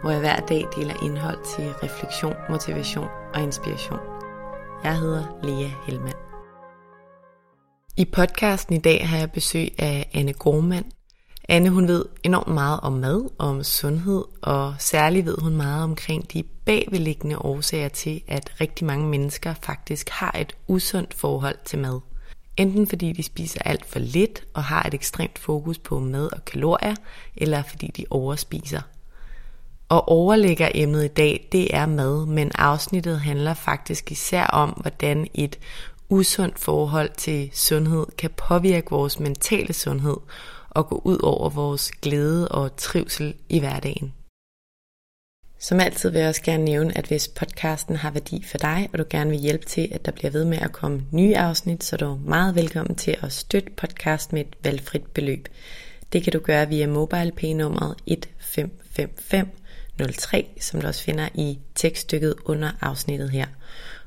hvor jeg hver dag deler indhold til refleksion, motivation og inspiration. Jeg hedder Lea Helmand. I podcasten i dag har jeg besøg af Anne Gormand. Anne hun ved enormt meget om mad og om sundhed, og særligt ved hun meget omkring de bagvedliggende årsager til, at rigtig mange mennesker faktisk har et usundt forhold til mad. Enten fordi de spiser alt for lidt og har et ekstremt fokus på mad og kalorier, eller fordi de overspiser. Og overlægger emnet i dag, det er mad, men afsnittet handler faktisk især om, hvordan et usundt forhold til sundhed kan påvirke vores mentale sundhed og gå ud over vores glæde og trivsel i hverdagen. Som altid vil jeg også gerne nævne, at hvis podcasten har værdi for dig, og du gerne vil hjælpe til, at der bliver ved med at komme nye afsnit, så er du meget velkommen til at støtte podcast med et valgfrit beløb. Det kan du gøre via MobilePay nummeret 1555 03, som du også finder i tekststykket under afsnittet her.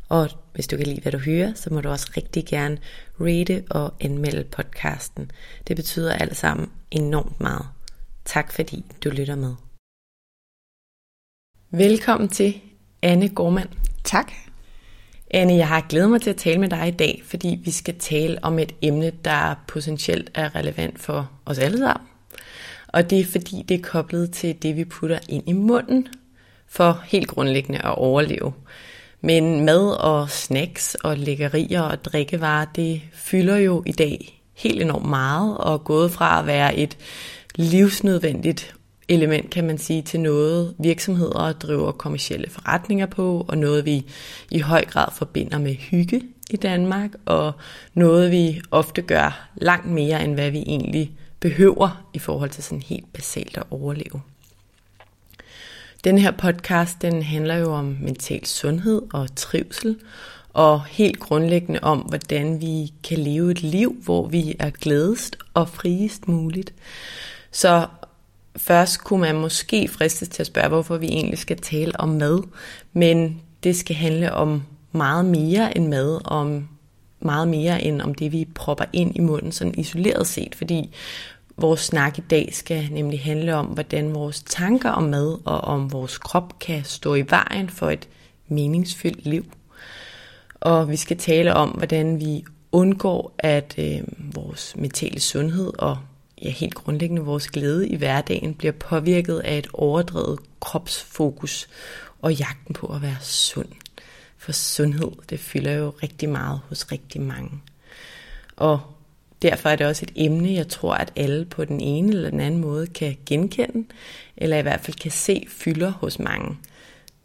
Og hvis du kan lide, hvad du hører, så må du også rigtig gerne rate og anmelde podcasten. Det betyder alt sammen enormt meget. Tak fordi du lytter med. Velkommen til Anne Gormand. Tak. Anne, jeg har glædet mig til at tale med dig i dag, fordi vi skal tale om et emne, der potentielt er relevant for os alle sammen, og det er fordi, det er koblet til det, vi putter ind i munden for helt grundlæggende at overleve. Men mad og snacks og lækkerier og drikkevarer, det fylder jo i dag helt enormt meget og er gået fra at være et livsnødvendigt element, kan man sige, til noget virksomheder driver kommersielle forretninger på, og noget vi i høj grad forbinder med hygge i Danmark, og noget vi ofte gør langt mere, end hvad vi egentlig behøver i forhold til sådan helt basalt at overleve. Den her podcast, den handler jo om mental sundhed og trivsel, og helt grundlæggende om, hvordan vi kan leve et liv, hvor vi er glædest og friest muligt. Så først kunne man måske fristes til at spørge, hvorfor vi egentlig skal tale om mad, men det skal handle om meget mere end mad, om meget mere end om det, vi propper ind i munden, sådan isoleret set, fordi Vores snak i dag skal nemlig handle om, hvordan vores tanker om mad og om vores krop kan stå i vejen for et meningsfyldt liv. Og vi skal tale om, hvordan vi undgår, at øh, vores mentale sundhed og ja, helt grundlæggende vores glæde i hverdagen bliver påvirket af et overdrevet kropsfokus og jagten på at være sund. For sundhed, det fylder jo rigtig meget hos rigtig mange. Og Derfor er det også et emne, jeg tror, at alle på den ene eller den anden måde kan genkende, eller i hvert fald kan se fylder hos mange.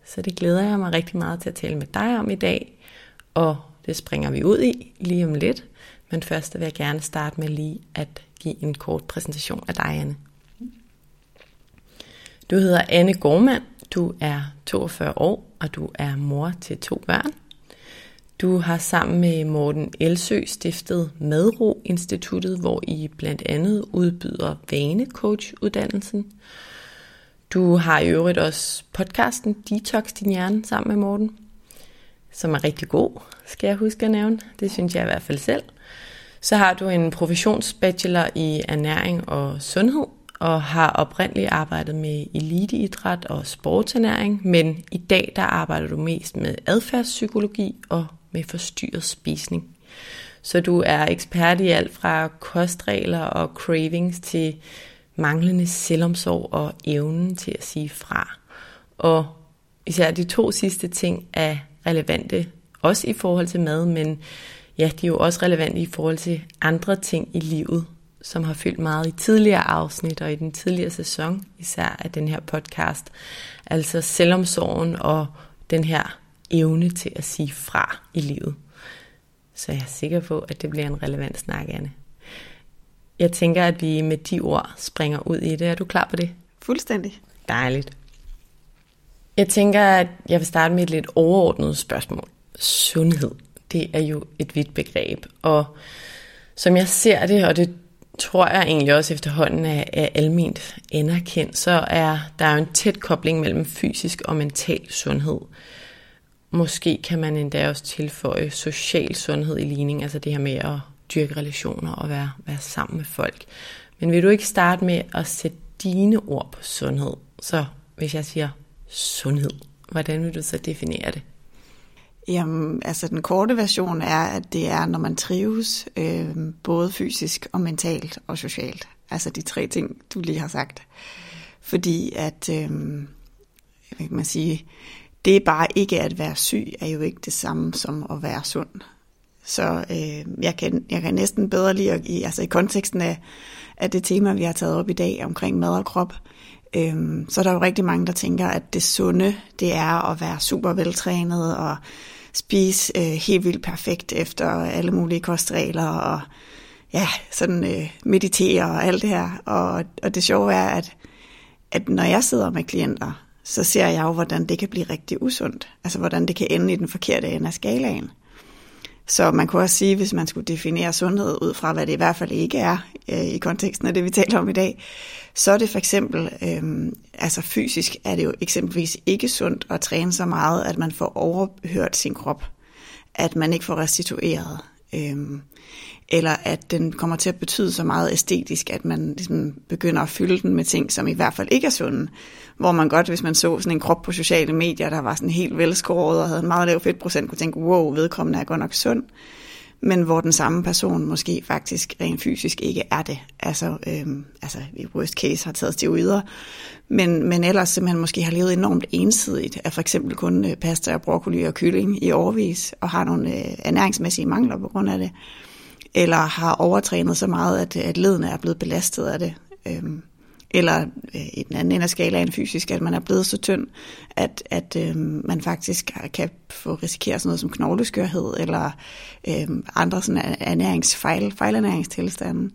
Så det glæder jeg mig rigtig meget til at tale med dig om i dag, og det springer vi ud i lige om lidt. Men først vil jeg gerne starte med lige at give en kort præsentation af dig, Anne. Du hedder Anne Gormand, du er 42 år, og du er mor til to børn. Du har sammen med Morten Elsø stiftet Madro Instituttet, hvor I blandt andet udbyder vanecoach-uddannelsen. Du har i øvrigt også podcasten Detox din hjerne sammen med Morten, som er rigtig god, skal jeg huske at nævne. Det synes jeg i hvert fald selv. Så har du en professionsbachelor i ernæring og sundhed, og har oprindeligt arbejdet med eliteidræt og sportsernæring, men i dag der arbejder du mest med adfærdspsykologi og med forstyrret spisning. Så du er ekspert i alt fra kostregler og cravings til manglende selvomsorg og evnen til at sige fra. Og især de to sidste ting er relevante, også i forhold til mad, men ja, de er jo også relevante i forhold til andre ting i livet, som har fyldt meget i tidligere afsnit og i den tidligere sæson, især af den her podcast. Altså selvomsorgen og den her evne til at sige fra i livet. Så jeg er sikker på, at det bliver en relevant snak, Anne. Jeg tænker, at vi med de ord springer ud i det. Er du klar på det? Fuldstændig. Dejligt. Jeg tænker, at jeg vil starte med et lidt overordnet spørgsmål. Sundhed, det er jo et vidt begreb. Og som jeg ser det, og det tror jeg egentlig også efterhånden er, er almindeligt anerkendt, så er der jo en tæt kobling mellem fysisk og mental sundhed. Måske kan man endda også tilføje social sundhed i ligning, altså det her med at dyrke relationer og være, være sammen med folk. Men vil du ikke starte med at sætte dine ord på sundhed? Så hvis jeg siger sundhed, hvordan vil du så definere det? Jamen, altså den korte version er, at det er, når man trives, øh, både fysisk og mentalt og socialt. Altså de tre ting, du lige har sagt. Fordi at, øh, hvad kan man sige, det er bare ikke at være syg, er jo ikke det samme som at være sund. Så øh, jeg, kan, jeg kan næsten bedre lige, at, i, altså i konteksten af, af det tema, vi har taget op i dag omkring mad og krop, øh, så er der jo rigtig mange, der tænker, at det sunde, det er at være super veltrænet og spise øh, helt vildt perfekt efter alle mulige kostregler og ja, sådan øh, meditere og alt det her. Og, og det sjove er, at, at når jeg sidder med klienter, så ser jeg jo, hvordan det kan blive rigtig usundt. Altså, hvordan det kan ende i den forkerte ende af skalaen. Så man kunne også sige, hvis man skulle definere sundhed ud fra, hvad det i hvert fald ikke er øh, i konteksten af det, vi taler om i dag, så er det for eksempel, øh, altså fysisk er det jo eksempelvis ikke sundt at træne så meget, at man får overhørt sin krop, at man ikke får restitueret. Øh, eller at den kommer til at betyde så meget æstetisk, at man ligesom begynder at fylde den med ting, som i hvert fald ikke er sunde. Hvor man godt, hvis man så sådan en krop på sociale medier, der var sådan helt velskåret og havde en meget lav fedtprocent, kunne tænke, wow, vedkommende er godt nok sund. Men hvor den samme person måske faktisk rent fysisk ikke er det. Altså, øhm, altså i worst case har taget steroider. Men, men ellers simpelthen måske har levet enormt ensidigt af for eksempel kun øh, pasta og broccoli og kylling i overvis, og har nogle øh, ernæringsmæssige mangler på grund af det eller har overtrænet så meget, at, at ledene er blevet belastet af det. Øhm, eller øh, i den anden ende af skalaen fysisk, at man er blevet så tynd, at, at øh, man faktisk kan få risikere sådan noget som knogleskørhed, eller øh, andre sådan ernæringsfejl, fejlernæringstilstande,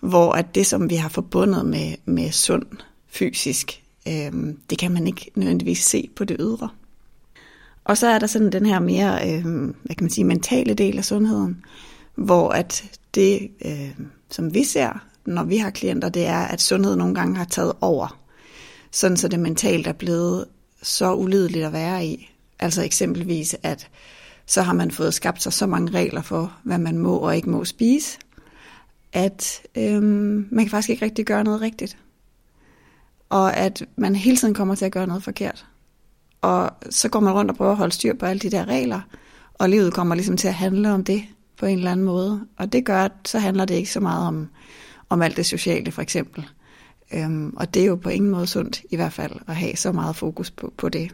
hvor at det, som vi har forbundet med, med sund fysisk, øh, det kan man ikke nødvendigvis se på det ydre. Og så er der sådan den her mere, øh, hvad kan man sige, mentale del af sundheden, hvor at det, øh, som vi ser, når vi har klienter, det er, at sundhed nogle gange har taget over. Sådan så det mentalt er blevet så ulideligt at være i. Altså eksempelvis, at så har man fået skabt sig så mange regler for, hvad man må og ikke må spise, at øhm, man kan faktisk ikke rigtig gøre noget rigtigt. Og at man hele tiden kommer til at gøre noget forkert. Og så går man rundt og prøver at holde styr på alle de der regler, og livet kommer ligesom til at handle om det, på en eller anden måde. Og det gør, at så handler det ikke så meget om, om alt det sociale for eksempel. Øhm, og det er jo på ingen måde sundt i hvert fald at have så meget fokus på, på det.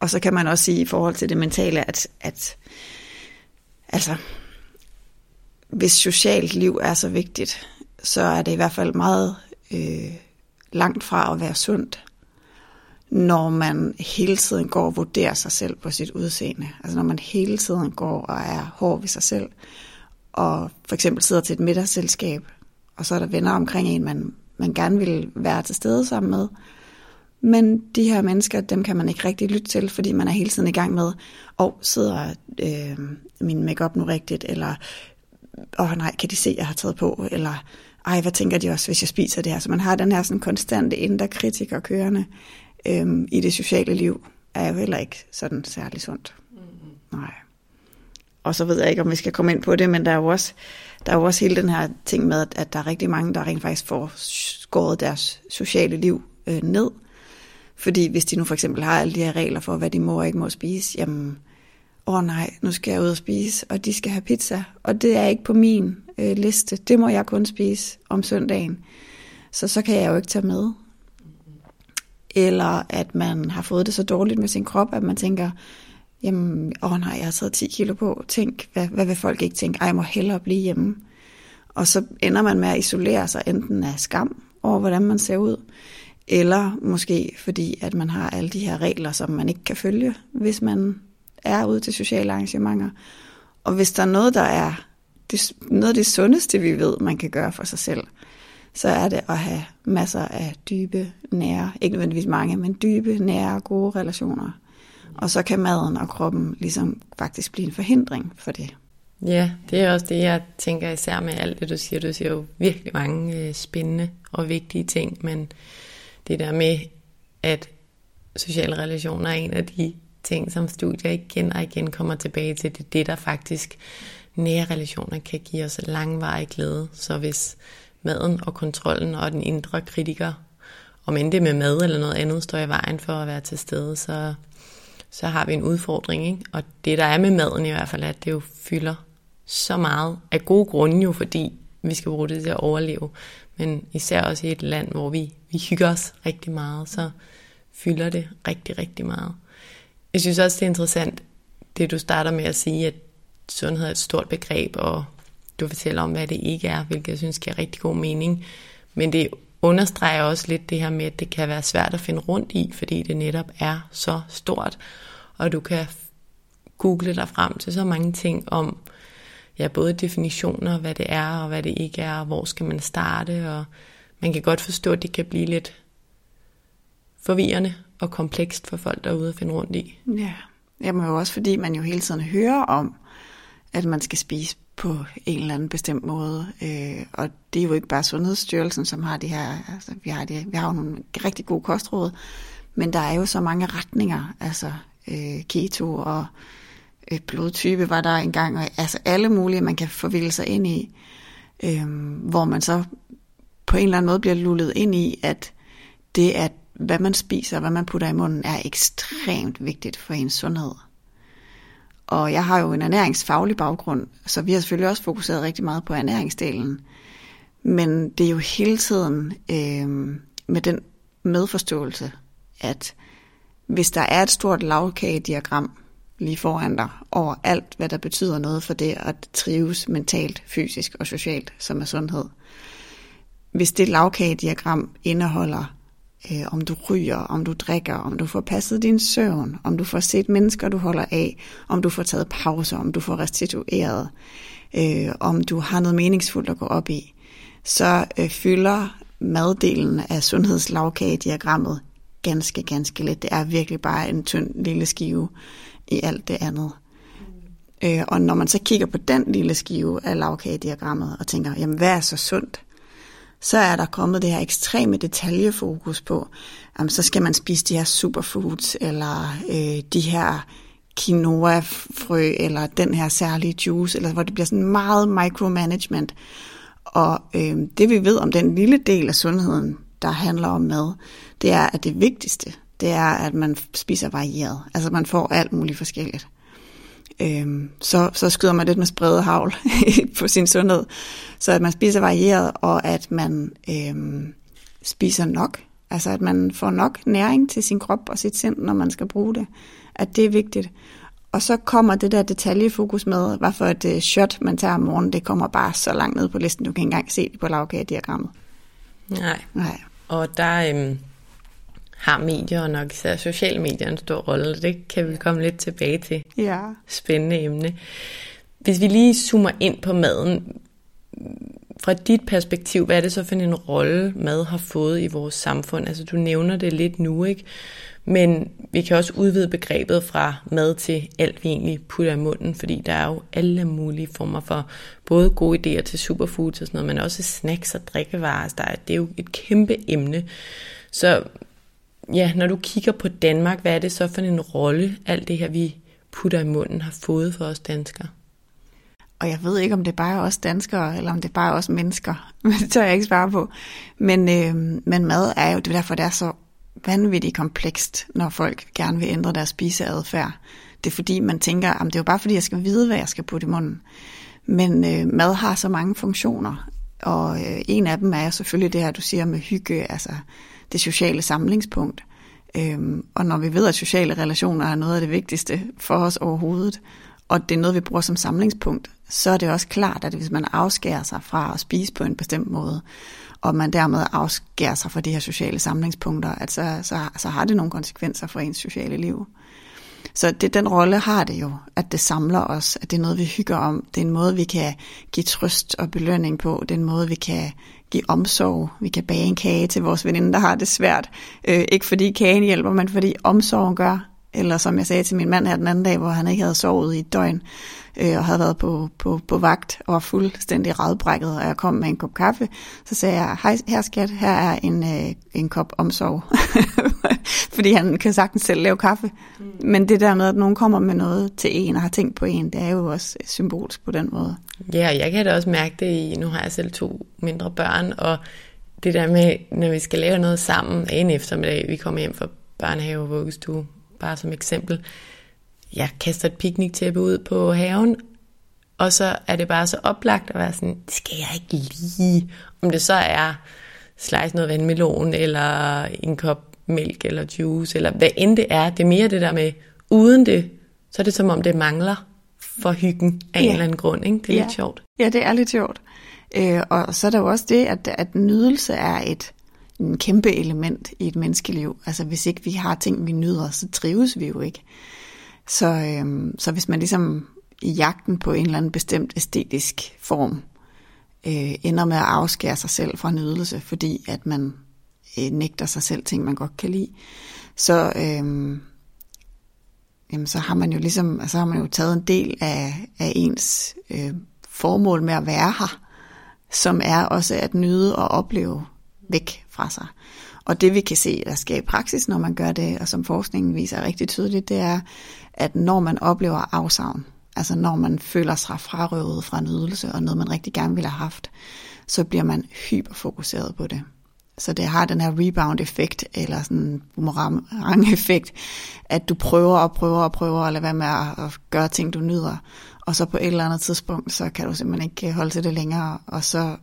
Og så kan man også sige i forhold til det mentale, at, at altså, hvis socialt liv er så vigtigt, så er det i hvert fald meget øh, langt fra at være sundt når man hele tiden går og vurderer sig selv på sit udseende. Altså når man hele tiden går og er hård ved sig selv, og for eksempel sidder til et middagsselskab, og så er der venner omkring en, man, man gerne vil være til stede sammen med, Men de her mennesker, dem kan man ikke rigtig lytte til, fordi man er hele tiden i gang med, og oh, sidder øh, min makeup nu rigtigt, eller åh oh, nej, kan de se, jeg har taget på, eller ej, hvad tænker de også, hvis jeg spiser det her? Så man har den her sådan konstante indre kritiker kørende øhm, i det sociale liv, er jo heller ikke sådan særlig sundt. Mm-hmm. Nej. Og så ved jeg ikke, om vi skal komme ind på det, men der er jo også, der er jo også hele den her ting med, at der er rigtig mange, der rent faktisk får skåret deres sociale liv øh, ned. Fordi hvis de nu for eksempel har alle de her regler for, hvad de må og ikke må spise, jamen, åh oh nej, nu skal jeg ud og spise, og de skal have pizza, og det er ikke på min øh, liste. Det må jeg kun spise om søndagen. Så så kan jeg jo ikke tage med. Eller at man har fået det så dårligt med sin krop, at man tænker, jamen, åh oh nej, jeg har taget 10 kilo på. Tænk, hvad, hvad vil folk ikke tænke? Ej, jeg må hellere blive hjemme. Og så ender man med at isolere sig enten af skam over, hvordan man ser ud, eller måske fordi, at man har alle de her regler, som man ikke kan følge, hvis man er ude til sociale arrangementer. Og hvis der er noget, der er det, noget af det sundeste, vi ved, man kan gøre for sig selv, så er det at have masser af dybe, nære, ikke nødvendigvis mange, men dybe, nære, gode relationer. Og så kan maden og kroppen ligesom faktisk blive en forhindring for det. Ja, det er også det, jeg tænker især med alt det, du siger. Du siger jo virkelig mange øh, spændende og vigtige ting, men det der med, at sociale relationer er en af de ting, som studier igen og igen kommer tilbage til. Det er det, der faktisk nære relationer kan give os langvarig glæde. Så hvis maden og kontrollen og den indre kritiker, om end det med mad eller noget andet, står i vejen for at være til stede, så, så har vi en udfordring. Ikke? Og det, der er med maden i hvert fald, er, at det jo fylder så meget af gode grunde jo, fordi vi skal bruge det til at overleve. Men især også i et land, hvor vi, vi hygger os rigtig meget, så fylder det rigtig, rigtig meget. Jeg synes også, det er interessant, det du starter med at sige, at sundhed er et stort begreb, og du fortæller om, hvad det ikke er, hvilket jeg synes giver rigtig god mening. Men det understreger også lidt det her med, at det kan være svært at finde rundt i, fordi det netop er så stort, og du kan google dig frem til så mange ting om, ja, både definitioner, hvad det er og hvad det ikke er, og hvor skal man starte, og man kan godt forstå, at det kan blive lidt forvirrende og komplekst for folk derude at finde rundt i. Ja, Jamen jo også fordi man jo hele tiden hører om, at man skal spise på en eller anden bestemt måde. Øh, og det er jo ikke bare Sundhedsstyrelsen, som har det her, altså vi har, det, vi har jo nogle rigtig gode kostråd, men der er jo så mange retninger, altså øh, keto og øh, blodtype var der engang, og altså alle mulige, man kan forvilde sig ind i, øh, hvor man så på en eller anden måde bliver lullet ind i, at det at hvad man spiser, hvad man putter i munden, er ekstremt vigtigt for ens sundhed. Og jeg har jo en ernæringsfaglig baggrund, så vi har selvfølgelig også fokuseret rigtig meget på ernæringsdelen. Men det er jo hele tiden øh, med den medforståelse, at hvis der er et stort lavkagediagram lige foran dig over alt, hvad der betyder noget for det at trives mentalt, fysisk og socialt, som er sundhed. Hvis det lavkagediagram indeholder øh, om du ryger, om du drikker, om du får passet din søvn, om du får set mennesker, du holder af, om du får taget pauser, om du får restitueret, øh, om du har noget meningsfuldt at gå op i, så øh, fylder maddelen af sundhedslagkagediagrammet ganske, ganske lidt. Det er virkelig bare en tynd lille skive i alt det andet. Mm. Øh, og når man så kigger på den lille skive af lavkagediagrammet og tænker, jamen hvad er så sundt? Så er der kommet det her ekstreme detaljefokus på, jamen, så skal man spise de her superfoods, eller øh, de her quinoa-frø, eller den her særlige juice, eller hvor det bliver sådan meget micromanagement. Og øh, det vi ved om den lille del af sundheden, der handler om mad, det er, at det vigtigste, det er, at man spiser varieret. Altså man får alt muligt forskelligt øhm, så, så skyder man lidt med spredet havl på sin sundhed. Så at man spiser varieret, og at man øhm, spiser nok. Altså at man får nok næring til sin krop og sit sind, når man skal bruge det. At det er vigtigt. Og så kommer det der detaljefokus med, hvad for et øh, shot man tager om morgenen, det kommer bare så langt ned på listen, du kan ikke engang se det på lavkagediagrammet. Nej. Nej. Og der, øhm, har medier og nok især sociale medier en stor rolle. Det kan vi komme lidt tilbage til. Ja. Spændende emne. Hvis vi lige zoomer ind på maden, fra dit perspektiv, hvad er det så for en rolle, mad har fået i vores samfund? Altså du nævner det lidt nu, ikke? Men vi kan også udvide begrebet fra mad til alt, vi egentlig putter i munden, fordi der er jo alle mulige former for både gode idéer til superfoods og sådan noget, men også snacks og drikkevarer. Altså, der er, det er jo et kæmpe emne. Så ja, når du kigger på Danmark, hvad er det så for en rolle, alt det her, vi putter i munden, har fået for os danskere? Og jeg ved ikke, om det bare er os danskere, eller om det bare er os mennesker. Men det tør jeg ikke svare på. Men, øh, men mad er jo, det er derfor, det er så vanvittigt komplekst, når folk gerne vil ændre deres spiseadfærd. Det er fordi, man tænker, at det er jo bare fordi, jeg skal vide, hvad jeg skal putte i munden. Men øh, mad har så mange funktioner, og øh, en af dem er selvfølgelig det her, du siger med hygge, altså det sociale samlingspunkt. Øhm, og når vi ved, at sociale relationer er noget af det vigtigste for os overhovedet, og det er noget, vi bruger som samlingspunkt, så er det også klart, at hvis man afskærer sig fra at spise på en bestemt måde, og man dermed afskærer sig fra de her sociale samlingspunkter, at så, så, så har det nogle konsekvenser for ens sociale liv. Så det, den rolle har det jo, at det samler os, at det er noget, vi hygger om. Det er en måde, vi kan give trøst og belønning på. Det er en måde, vi kan give omsorg. Vi kan bage en kage til vores veninde, der har det svært. Øh, ikke fordi kagen hjælper, men fordi omsorgen gør. Eller som jeg sagde til min mand her den anden dag, hvor han ikke havde sovet i et døgn, øh, og havde været på, på, på vagt og var fuldstændig radbrækket, og jeg kom med en kop kaffe, så sagde jeg, hej her skat, her er en, øh, en kop omsorg. Fordi han kan sagtens selv lave kaffe. Mm. Men det der med, at nogen kommer med noget til en og har tænkt på en, det er jo også symbolsk på den måde. Ja, jeg kan da også mærke det i, nu har jeg selv to mindre børn, og det der med, når vi skal lave noget sammen en eftermiddag, vi kommer hjem fra børnehave og vuggestue, bare som eksempel, jeg kaster et pikniktæppe ud på haven, og så er det bare så oplagt at være sådan, det skal jeg ikke lige. Om det så er slice noget vandmelon, eller en kop mælk, eller juice, eller hvad end det er. Det er mere det der med, uden det, så er det som om det mangler for hyggen af ja. en eller anden grund. Ikke? Det er ja. lidt sjovt. Ja, det er lidt sjovt. Øh, og så er der jo også det, at, at nydelse er et en kæmpe element i et menneskeliv. Altså hvis ikke vi har ting, vi nyder, så trives vi jo ikke. Så, øhm, så hvis man ligesom i jagten på en eller anden bestemt æstetisk form øh, ender med at afskære sig selv fra nydelse, fordi at man øh, nægter sig selv ting, man godt kan lide, så, øh, jamen, så har man jo ligesom, altså, så har man jo taget en del af, af ens øh, formål med at være her, som er også at nyde og opleve væk fra sig. Og det vi kan se, der sker i praksis, når man gør det, og som forskningen viser rigtig tydeligt, det er, at når man oplever afsavn, altså når man føler sig frarøvet fra en ydelse og noget, man rigtig gerne ville have haft, så bliver man hyperfokuseret på det. Så det har den her rebound-effekt, eller sådan boomerang-effekt, at du prøver og prøver og prøver at lade være med at gøre ting, du nyder. Og så på et eller andet tidspunkt, så kan du simpelthen ikke holde til det længere, og så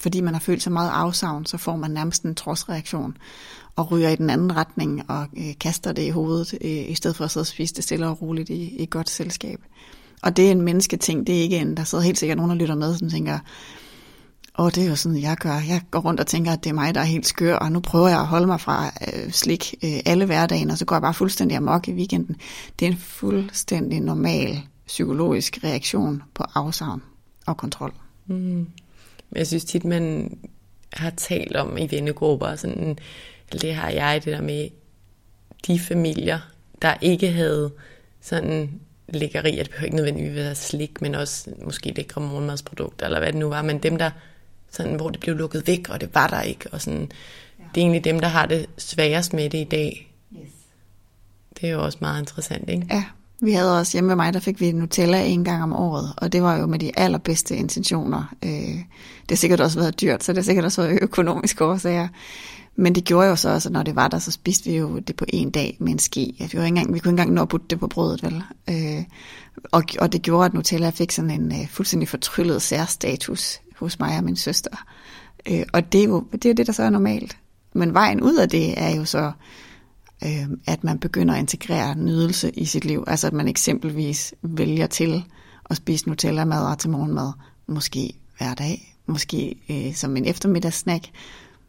fordi man har følt så meget afsavn, så får man nærmest en trodsreaktion og ryger i den anden retning og øh, kaster det i hovedet, øh, i stedet for at sidde og spise det stille og roligt i, i godt selskab. Og det er en mennesketing, det er ikke en, der sidder helt sikkert nogen, der lytter med, som tænker, åh, det er jo sådan, jeg gør. Jeg går rundt og tænker, at det er mig, der er helt skør, og nu prøver jeg at holde mig fra øh, slik øh, alle hverdagen, og så går jeg bare fuldstændig amok i weekenden. Det er en fuldstændig normal psykologisk reaktion på afsavn og kontrol. Mm. Jeg synes tit, man har talt om i vennegrupper, sådan, det har jeg, det der med de familier, der ikke havde sådan lækkeri, det behøver ikke nødvendigvis være slik, men også måske lækre morgenmadsprodukter, eller hvad det nu var, men dem, der sådan, hvor det blev lukket væk, og det var der ikke, og sådan, ja. det er egentlig dem, der har det sværest med det i dag. Yes. Det er jo også meget interessant, ikke? Ja, vi havde også hjemme med mig, der fik vi Nutella en gang om året, og det var jo med de allerbedste intentioner. Øh, det har sikkert også været dyrt, så det har sikkert også været økonomiske årsager. Men det gjorde jo så også, at når det var der, så spiste vi jo det på en dag med en ske. Vi, var ikke engang, vi kunne ikke engang nå at putte det på brødet, vel? Øh, og, og det gjorde, at Nutella fik sådan en uh, fuldstændig fortryllet særstatus hos mig og min søster. Øh, og det er jo det, er det, der så er normalt. Men vejen ud af det er jo så øh, at man begynder at integrere nydelse i sit liv. Altså at man eksempelvis vælger til at spise Nutella-mad til morgenmad, måske hver dag, måske øh, som en eftermiddagssnack,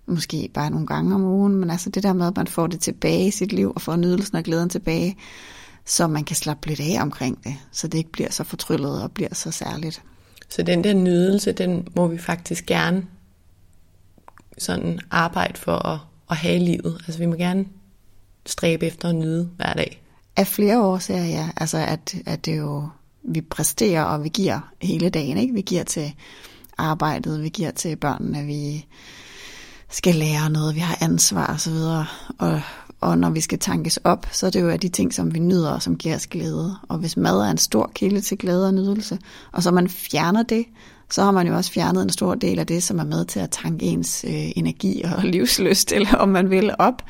måske bare nogle gange om ugen, men altså det der med, at man får det tilbage i sit liv, og får nydelsen og glæden tilbage, så man kan slappe lidt af omkring det, så det ikke bliver så fortryllet og bliver så særligt. Så den der nydelse, den må vi faktisk gerne sådan arbejde for at, at have i livet. Altså vi må gerne stræbe efter at nyde hver dag. Af flere årsager, ja. Altså at, at det jo, vi præsterer og vi giver hele dagen. Ikke? Vi giver til arbejdet, vi giver til børnene, vi skal lære noget, vi har ansvar og så videre. Og, og når vi skal tankes op, så er det jo af de ting, som vi nyder og som giver os glæde. Og hvis mad er en stor kilde til glæde og nydelse, og så man fjerner det, så har man jo også fjernet en stor del af det, som er med til at tanke ens øh, energi og livsløst, eller om man vil, op.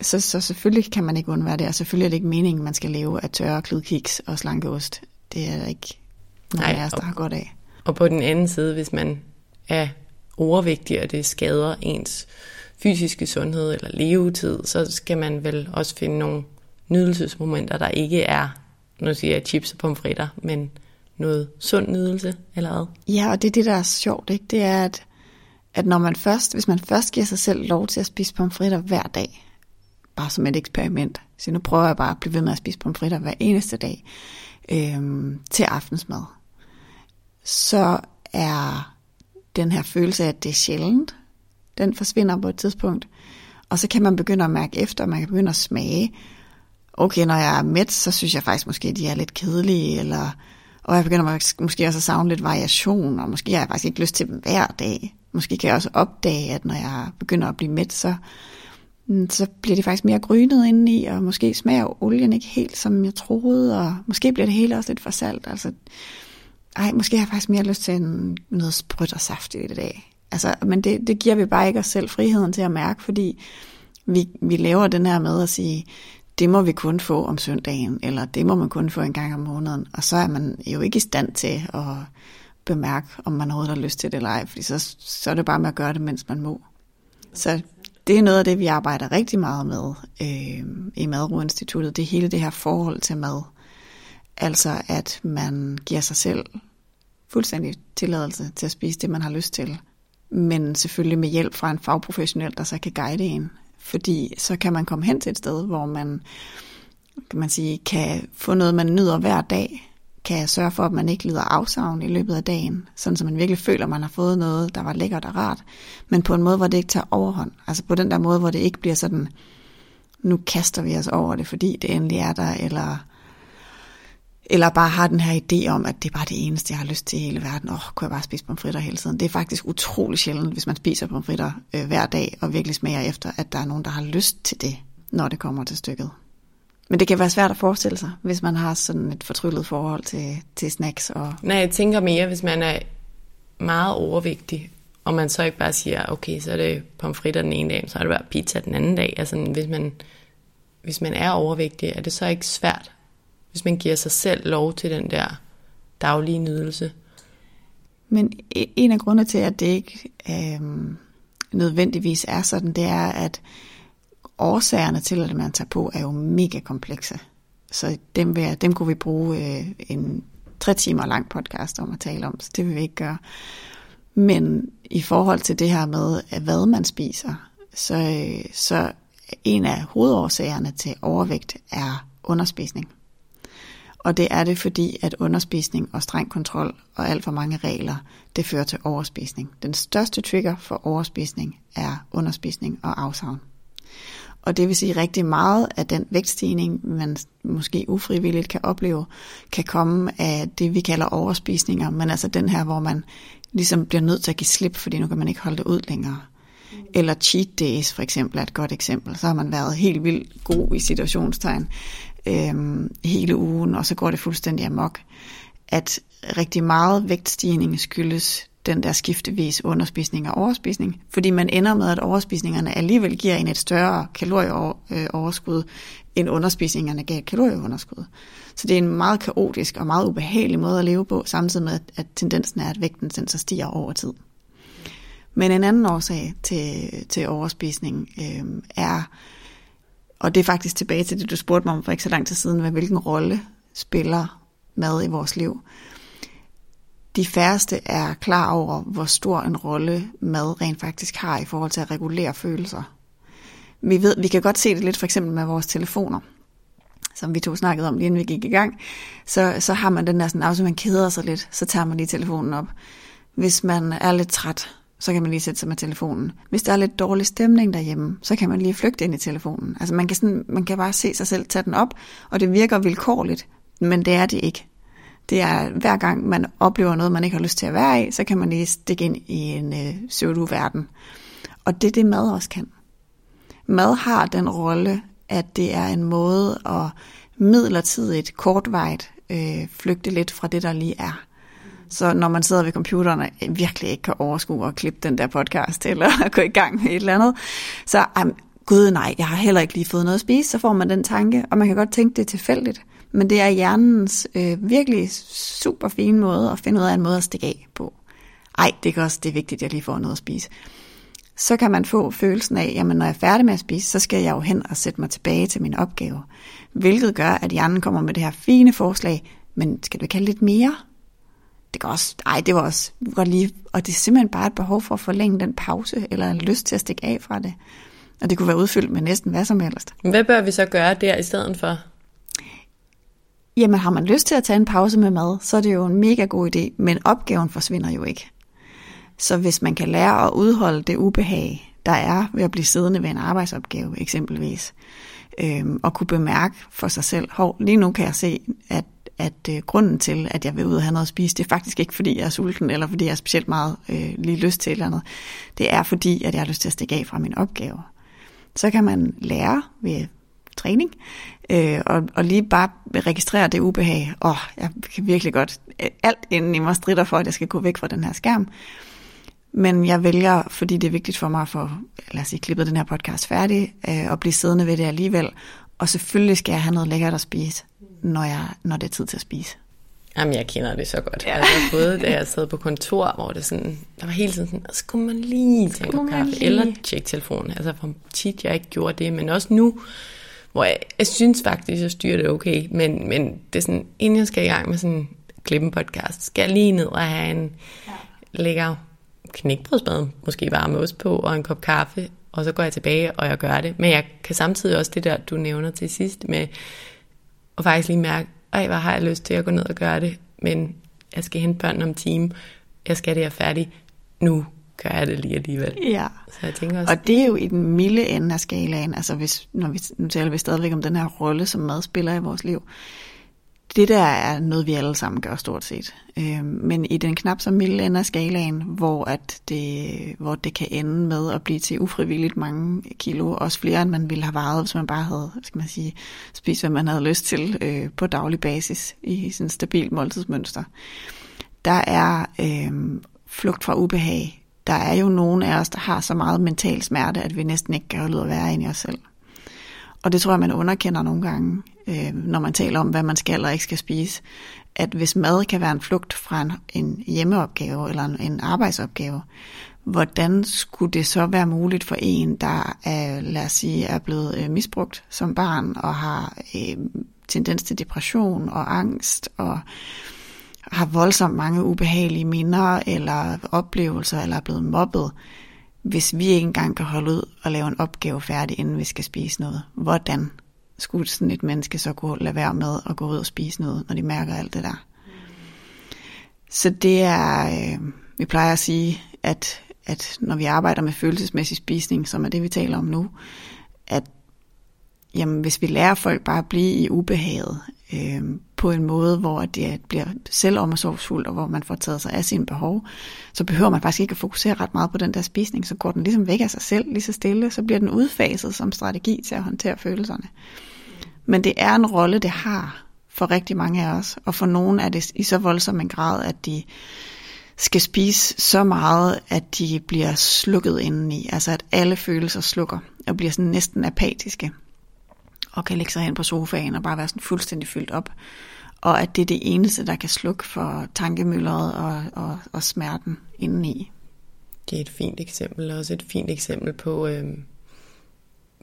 Så, så selvfølgelig kan man ikke undvære det, og selvfølgelig er det ikke meningen, at man skal leve af tørre kludkiks og slankeost. Det er ikke nogen af os, der har godt af. Og på den anden side, hvis man er overvægtig, og det skader ens fysiske sundhed eller levetid, så skal man vel også finde nogle nydelsesmomenter, der ikke er, nu siger jeg chips og pomfritter, men noget sund nydelse eller hvad? Ja, og det er det, der er sjovt, ikke? Det er, at, at når man først, hvis man først giver sig selv lov til at spise pomfritter hver dag, bare som et eksperiment, så nu prøver jeg bare at blive ved med at spise pomfritter hver eneste dag øhm, til aftensmad, så er den her følelse af, at det er sjældent, den forsvinder på et tidspunkt. Og så kan man begynde at mærke efter, man kan begynde at smage. Okay, når jeg er mæt, så synes jeg faktisk måske, at de er lidt kedelige, eller, og jeg begynder måske også at savne lidt variation, og måske har jeg faktisk ikke lyst til dem hver dag. Måske kan jeg også opdage, at når jeg begynder at blive mæt, så, mm, så bliver det faktisk mere grynet indeni, og måske smager olien ikke helt, som jeg troede, og måske bliver det hele også lidt for salt. Altså, ej, måske har jeg faktisk mere lyst til en, noget sprødt og saftigt i dag. Altså, men det, det giver vi bare ikke os selv friheden til at mærke, fordi vi, vi laver den her med at sige, det må vi kun få om søndagen, eller det må man kun få en gang om måneden. Og så er man jo ikke i stand til at bemærke, om man overhovedet har lyst til det eller ej, fordi så, så er det bare med at gøre det, mens man må. Så det er noget af det, vi arbejder rigtig meget med øh, i Madroinstituttet. Det er hele det her forhold til mad. Altså at man giver sig selv fuldstændig tilladelse til at spise det, man har lyst til. Men selvfølgelig med hjælp fra en fagprofessionel, der så kan guide en. Fordi så kan man komme hen til et sted, hvor man kan, man sige, kan få noget, man nyder hver dag. Kan sørge for, at man ikke lider afsavn i løbet af dagen. Sådan så man virkelig føler, at man har fået noget, der var lækkert og rart. Men på en måde, hvor det ikke tager overhånd. Altså på den der måde, hvor det ikke bliver sådan, nu kaster vi os over det, fordi det endelig er der, eller eller bare har den her idé om, at det er bare det eneste, jeg har lyst til i hele verden. Åh, oh, kunne jeg bare spise pomfritter hele tiden. Det er faktisk utrolig sjældent, hvis man spiser pomfritter øh, hver dag, og virkelig smager efter, at der er nogen, der har lyst til det, når det kommer til stykket. Men det kan være svært at forestille sig, hvis man har sådan et fortryllet forhold til, til snacks. Og... Nej, jeg tænker mere, hvis man er meget overvægtig, og man så ikke bare siger, okay, så er det pomfritter den ene dag, så er det bare pizza den anden dag. Altså, hvis man, hvis man er overvægtig, er det så ikke svært hvis man giver sig selv lov til den der daglige nydelse. Men e- en af grundene til, at det ikke øh, nødvendigvis er sådan, det er, at årsagerne til, at man tager på, er jo mega komplekse. Så dem, vil, dem kunne vi bruge øh, en tre timer lang podcast om at tale om, så det vil vi ikke gøre. Men i forhold til det her med, øh, hvad man spiser, så, øh, så en af hovedårsagerne til overvægt er underspisning. Og det er det, fordi at underspisning og streng kontrol og alt for mange regler, det fører til overspisning. Den største trigger for overspisning er underspisning og afsavn. Og det vil sige rigtig meget af den vægtstigning, man måske ufrivilligt kan opleve, kan komme af det, vi kalder overspisninger, men altså den her, hvor man ligesom bliver nødt til at give slip, fordi nu kan man ikke holde det ud længere. Eller cheat days for eksempel er et godt eksempel. Så har man været helt vildt god i situationstegn øh, hele ugen, og så går det fuldstændig amok. At rigtig meget vægtstigning skyldes den der skiftevis underspisning og overspisning, fordi man ender med, at overspisningerne alligevel giver en et større kalorieoverskud, øh, end underspisningerne gav et kalorieunderskud. Så det er en meget kaotisk og meget ubehagelig måde at leve på, samtidig med, at tendensen er, at vægten den så stiger over tid. Men en anden årsag til, til overspisning øh, er og det er faktisk tilbage til det, du spurgte mig om for ikke så lang tid siden, med hvilken rolle spiller mad i vores liv. De færreste er klar over, hvor stor en rolle mad rent faktisk har i forhold til at regulere følelser. Vi, ved, vi kan godt se det lidt for eksempel med vores telefoner. som vi to snakkede om lige inden vi gik i gang, så, så har man den der sådan, at man keder sig lidt, så tager man lige telefonen op. Hvis man er lidt træt, så kan man lige sætte sig med telefonen. Hvis der er lidt dårlig stemning derhjemme, så kan man lige flygte ind i telefonen. Altså man kan, sådan, man kan bare se sig selv tage den op, og det virker vilkårligt, men det er det ikke. Det er hver gang man oplever noget, man ikke har lyst til at være i, så kan man lige stikke ind i en øh, pseudo-verden. Og det er det mad også kan. Mad har den rolle, at det er en måde at midlertidigt, kortvejt øh, flygte lidt fra det, der lige er. Så når man sidder ved computeren og virkelig ikke kan overskue at klippe den der podcast, eller gå i gang med et eller andet, så um, gud nej, jeg har heller ikke lige fået noget at spise, så får man den tanke, og man kan godt tænke det er tilfældigt. Men det er hjernens øh, virkelig super fine måde at finde ud af en måde at stikke af på. Ej, det er også det er vigtigt, at jeg lige får noget at spise. Så kan man få følelsen af, at når jeg er færdig med at spise, så skal jeg jo hen og sætte mig tilbage til min opgave. Hvilket gør, at hjernen kommer med det her fine forslag, men skal du ikke have lidt mere? Det kan også, ej, det var også godt lige, og det er simpelthen bare et behov for at forlænge den pause, eller en lyst til at stikke af fra det. Og det kunne være udfyldt med næsten hvad som helst. Hvad bør vi så gøre der i stedet for? Jamen har man lyst til at tage en pause med mad, så er det jo en mega god idé, men opgaven forsvinder jo ikke. Så hvis man kan lære at udholde det ubehag, der er ved at blive siddende ved en arbejdsopgave eksempelvis, øhm, og kunne bemærke for sig selv, hov, lige nu kan jeg se, at, at øh, grunden til, at jeg vil ud og have noget at spise, det er faktisk ikke, fordi jeg er sulten, eller fordi jeg har specielt meget øh, lige lyst til eller andet. Det er fordi, at jeg har lyst til at stikke af fra min opgave. Så kan man lære ved træning, øh, og, og lige bare registrere det ubehag. Åh, oh, jeg kan virkelig godt, øh, alt inden i mig strider for, at jeg skal gå væk fra den her skærm. Men jeg vælger, fordi det er vigtigt for mig at få, lad os sige, klippet den her podcast færdig, øh, og blive siddende ved det alligevel. Og selvfølgelig skal jeg have noget lækkert at spise, når, jeg, når det er tid til at spise. Jamen, jeg kender det så godt. Ja. Altså, både da jeg sad på kontor, hvor det sådan, der var hele tiden sådan, så skulle man lige tage en kaffe, lige. eller tjekke telefonen. Altså, for tit jeg ikke gjorde det, men også nu, hvor jeg, jeg synes faktisk, jeg styrer det okay, men, men det er sådan, inden jeg skal i gang med sådan klippen podcast, skal jeg lige ned og have en ja. lækker knækbrødsbad, måske varme ost på, og en kop kaffe, og så går jeg tilbage, og jeg gør det. Men jeg kan samtidig også det der, du nævner til sidst, med at faktisk lige mærke, ej, hvor har jeg lyst til at gå ned og gøre det, men jeg skal hente børn om time, jeg skal det, jeg er færdig, nu gør jeg det lige alligevel. Ja, så jeg tænker også, og det er jo i den milde ende af skalaen, altså hvis, når vi, nu taler vi stadigvæk om den her rolle, som mad spiller i vores liv. Det der er noget, vi alle sammen gør stort set. Øh, men i den knap så milde ende af skalaen, hvor, at det, hvor det kan ende med at blive til ufrivilligt mange kilo, også flere end man ville have varet, hvis man bare havde skal man sige, spist, hvad man havde lyst til øh, på daglig basis i sådan et stabilt måltidsmønster. Der er øh, flugt fra ubehag der er jo nogen af os, der har så meget mental smerte, at vi næsten ikke kan holde ud at være inde i os selv. Og det tror jeg, man underkender nogle gange, øh, når man taler om, hvad man skal og ikke skal spise. At hvis mad kan være en flugt fra en, en hjemmeopgave eller en, en arbejdsopgave, hvordan skulle det så være muligt for en, der er, lad os sige, er blevet øh, misbrugt som barn og har øh, tendens til depression og angst og har voldsomt mange ubehagelige minder eller oplevelser, eller er blevet mobbet, hvis vi ikke engang kan holde ud og lave en opgave færdig, inden vi skal spise noget. Hvordan skulle sådan et menneske så kunne lade være med at gå ud og spise noget, når de mærker alt det der? Så det er, øh, vi plejer at sige, at, at når vi arbejder med følelsesmæssig spisning, som er det, vi taler om nu, at jamen, hvis vi lærer folk bare at blive i ubehaget, øh, på en måde, hvor det bliver selvomsorgsfuldt, og hvor man får taget sig af sine behov, så behøver man faktisk ikke at fokusere ret meget på den der spisning, så går den ligesom væk af sig selv, lige så stille, så bliver den udfaset som strategi til at håndtere følelserne. Men det er en rolle, det har for rigtig mange af os, og for nogle er det i så voldsom en grad, at de skal spise så meget, at de bliver slukket indeni, altså at alle følelser slukker, og bliver sådan næsten apatiske og kan lægge sig hen på sofaen og bare være sådan fuldstændig fyldt op. Og at det er det eneste, der kan slukke for tankemølleret og, og, og smerten indeni. Det er et fint eksempel, og også et fint eksempel på, øh,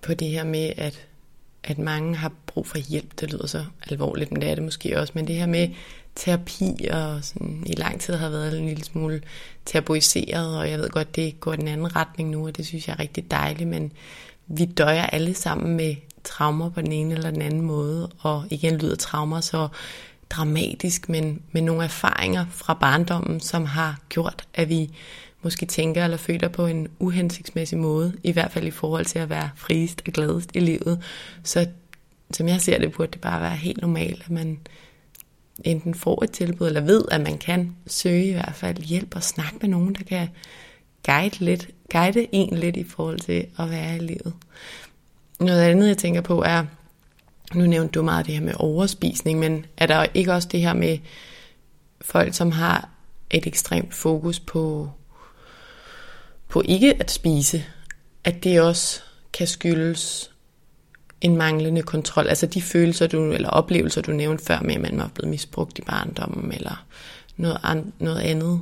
på det her med, at, at mange har brug for hjælp. Det lyder så alvorligt, men det er det måske også. Men det her med terapi, og sådan, i lang tid har været en lille smule tabuiseret, og jeg ved godt, det går i den anden retning nu, og det synes jeg er rigtig dejligt, men vi døjer alle sammen med traumer på den ene eller den anden måde, og igen lyder traumer så dramatisk, men med nogle erfaringer fra barndommen, som har gjort, at vi måske tænker eller føler på en uhensigtsmæssig måde, i hvert fald i forhold til at være friest og gladest i livet. Så som jeg ser det, burde det bare være helt normalt, at man enten får et tilbud, eller ved, at man kan søge i hvert fald hjælp og snakke med nogen, der kan guide, lidt, guide en lidt i forhold til at være i livet. Noget andet, jeg tænker på, er, nu nævnte du meget det her med overspisning, men er der ikke også det her med folk, som har et ekstremt fokus på, på ikke at spise, at det også kan skyldes en manglende kontrol, altså de følelser du, eller oplevelser, du nævnte før med, at man var blevet misbrugt i barndommen, eller noget, an, noget andet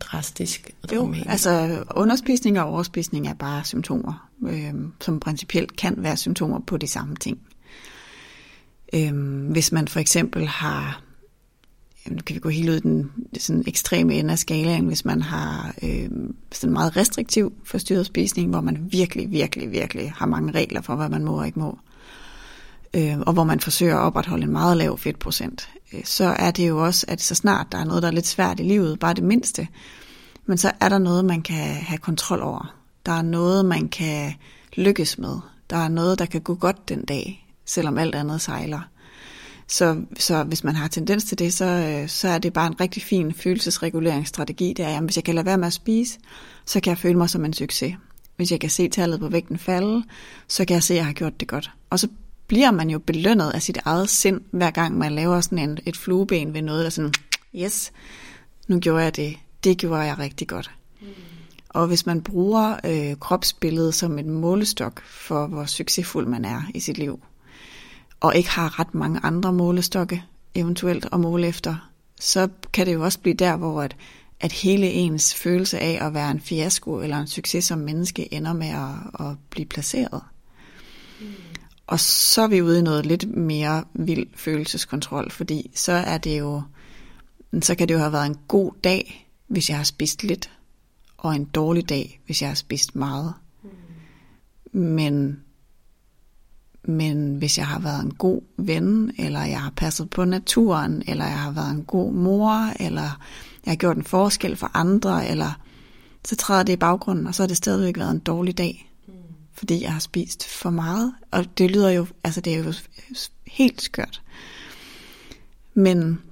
drastisk og Jo, altså underspisning og overspisning er bare symptomer, øh, som principielt kan være symptomer på de samme ting. Øh, hvis man for eksempel har, nu kan vi gå helt ud i den sådan ekstreme ende af skalaen, hvis man har øh, sådan meget restriktiv forstyrret spisning, hvor man virkelig, virkelig, virkelig har mange regler for, hvad man må og ikke må, øh, og hvor man forsøger at opretholde en meget lav fedtprocent, Øh, så er det jo også, at så snart der er noget, der er lidt svært i livet, bare det mindste, men så er der noget, man kan have kontrol over. Der er noget, man kan lykkes med. Der er noget, der kan gå godt den dag, selvom alt andet sejler. Så, så hvis man har tendens til det, så, øh, så er det bare en rigtig fin følelsesreguleringsstrategi. Det er, at hvis jeg kan lade være med at spise, så kan jeg føle mig som en succes. Hvis jeg kan se tallet på vægten falde, så kan jeg se, at jeg har gjort det godt. Og så bliver man jo belønnet af sit eget sind, hver gang man laver sådan en, et flueben ved noget, der sådan, yes, nu gjorde jeg det. Det gjorde jeg rigtig godt. Mm. Og hvis man bruger øh, kropsbilledet som en målestok for, hvor succesfuld man er i sit liv, og ikke har ret mange andre målestokke eventuelt at måle efter, så kan det jo også blive der, hvor at, at hele ens følelse af at være en fiasko eller en succes som menneske ender med at, at blive placeret. Mm. Og så er vi ude i noget lidt mere vild følelseskontrol, fordi så er det jo, så kan det jo have været en god dag, hvis jeg har spist lidt, og en dårlig dag, hvis jeg har spist meget. Mm. Men, men hvis jeg har været en god ven, eller jeg har passet på naturen, eller jeg har været en god mor, eller jeg har gjort en forskel for andre, eller så træder det i baggrunden, og så har det stadigvæk været en dårlig dag fordi jeg har spist for meget. Og det lyder jo, altså det er jo helt skørt. Men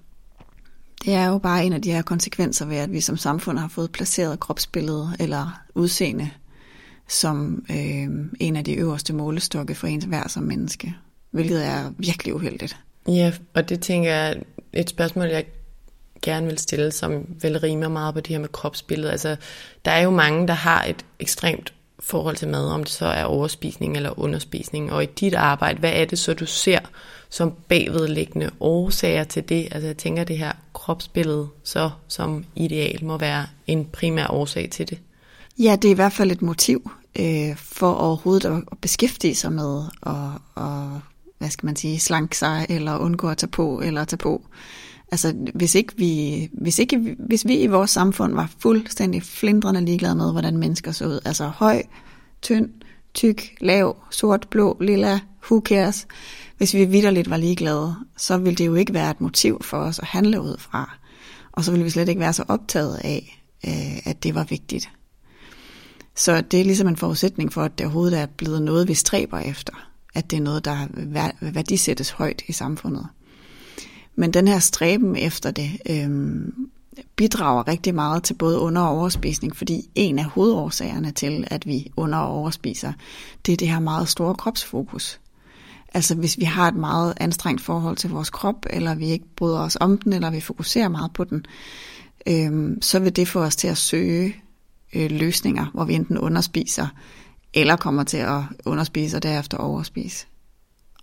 det er jo bare en af de her konsekvenser ved, at vi som samfund har fået placeret kropsbilledet eller udseende som øh, en af de øverste målestokke for ens værd som menneske. Hvilket er virkelig uheldigt. Ja, og det tænker jeg et spørgsmål, jeg gerne vil stille, som vel rimer meget på det her med kropsbilledet. Altså, der er jo mange, der har et ekstremt forhold til mad, om det så er overspisning eller underspisning. Og i dit arbejde, hvad er det så, du ser som bagvedliggende årsager til det? Altså jeg tænker, det her kropsbillede så som ideal må være en primær årsag til det. Ja, det er i hvert fald et motiv øh, for overhovedet at beskæftige sig med og, og hvad skal man sige, slanke sig eller undgå at tage på eller tage på. Altså, hvis ikke vi, hvis ikke, hvis vi i vores samfund var fuldstændig flindrende ligeglade med, hvordan mennesker så ud, altså høj, tynd, tyk, lav, sort, blå, lilla, who cares, hvis vi vidderligt var ligeglade, så ville det jo ikke være et motiv for os at handle ud fra. Og så ville vi slet ikke være så optaget af, øh, at det var vigtigt. Så det er ligesom en forudsætning for, at det overhovedet er blevet noget, vi stræber efter. At det er noget, der værdisættes højt i samfundet. Men den her stræben efter det øh, bidrager rigtig meget til både under- og overspisning, fordi en af hovedårsagerne til, at vi under- og overspiser, det er det her meget store kropsfokus. Altså hvis vi har et meget anstrengt forhold til vores krop, eller vi ikke bryder os om den, eller vi fokuserer meget på den, øh, så vil det få os til at søge øh, løsninger, hvor vi enten underspiser, eller kommer til at underspise og derefter overspise.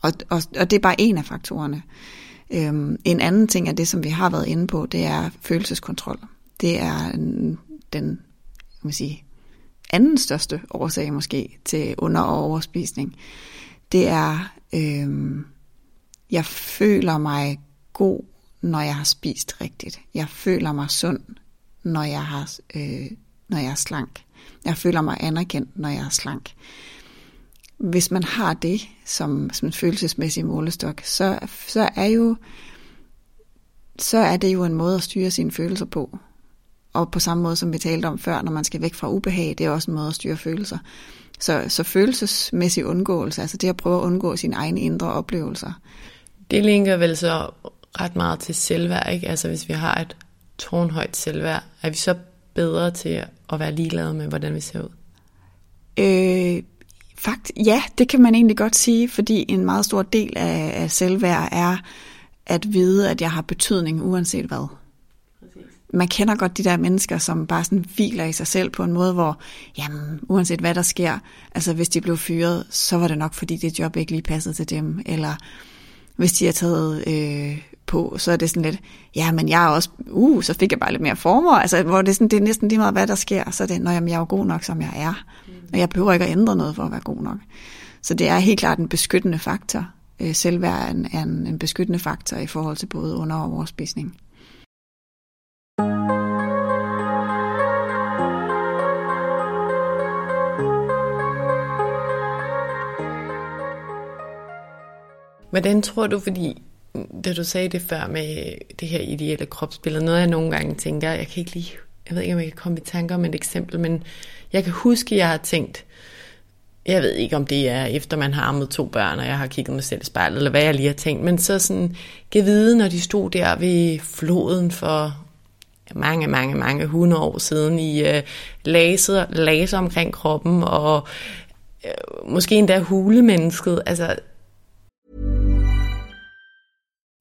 Og, og, og det er bare en af faktorerne. Øhm, en anden ting af det, som vi har været inde på, det er følelseskontrol. Det er den man sige, anden største årsag måske til under- og overspisning. Det er, øhm, jeg føler mig god, når jeg har spist rigtigt. Jeg føler mig sund, når jeg, har, øh, når jeg er slank. Jeg føler mig anerkendt, når jeg er slank hvis man har det som, som en følelsesmæssig målestok, så, så er jo så er det jo en måde at styre sine følelser på. Og på samme måde som vi talte om før, når man skal væk fra ubehag, det er også en måde at styre følelser. Så, så følelsesmæssig undgåelse, altså det at prøve at undgå sine egne indre oplevelser. Det linker vel så ret meget til selvværd, ikke? Altså hvis vi har et tårnhøjt selvværd, er vi så bedre til at være ligeglade med, hvordan vi ser ud? Øh, fakt, ja, det kan man egentlig godt sige, fordi en meget stor del af, af selvværd er at vide, at jeg har betydning uanset hvad. Man kender godt de der mennesker, som bare sådan hviler i sig selv på en måde, hvor, jamen, uanset hvad der sker, altså hvis de blev fyret, så var det nok, fordi det job ikke lige passede til dem, eller hvis de har taget øh, på, så er det sådan lidt, ja, men jeg er også, uh, så fik jeg bare lidt mere former, altså hvor det er, sådan, det er næsten lige meget, hvad der sker, så er det, når jamen, jeg er jo god nok, som jeg er, og jeg behøver ikke at ændre noget for at være god nok. Så det er helt klart en beskyttende faktor. Øh, selvværd er en, er en, en beskyttende faktor i forhold til både under- og overspisning. Hvordan tror du, fordi da du sagde det før med det her ideelle kropsbillede, noget jeg nogle gange tænker, jeg kan ikke lige, jeg ved ikke, om jeg kan komme i tanke om et eksempel, men jeg kan huske, at jeg har tænkt, jeg ved ikke, om det er efter man har ammet to børn, og jeg har kigget mig selv i spejlet, eller hvad jeg lige har tænkt, men så sådan, kan vide, når de stod der ved floden for mange, mange, mange hundrede år siden i uh, laser, laser omkring kroppen, og uh, måske endda hulemennesket, altså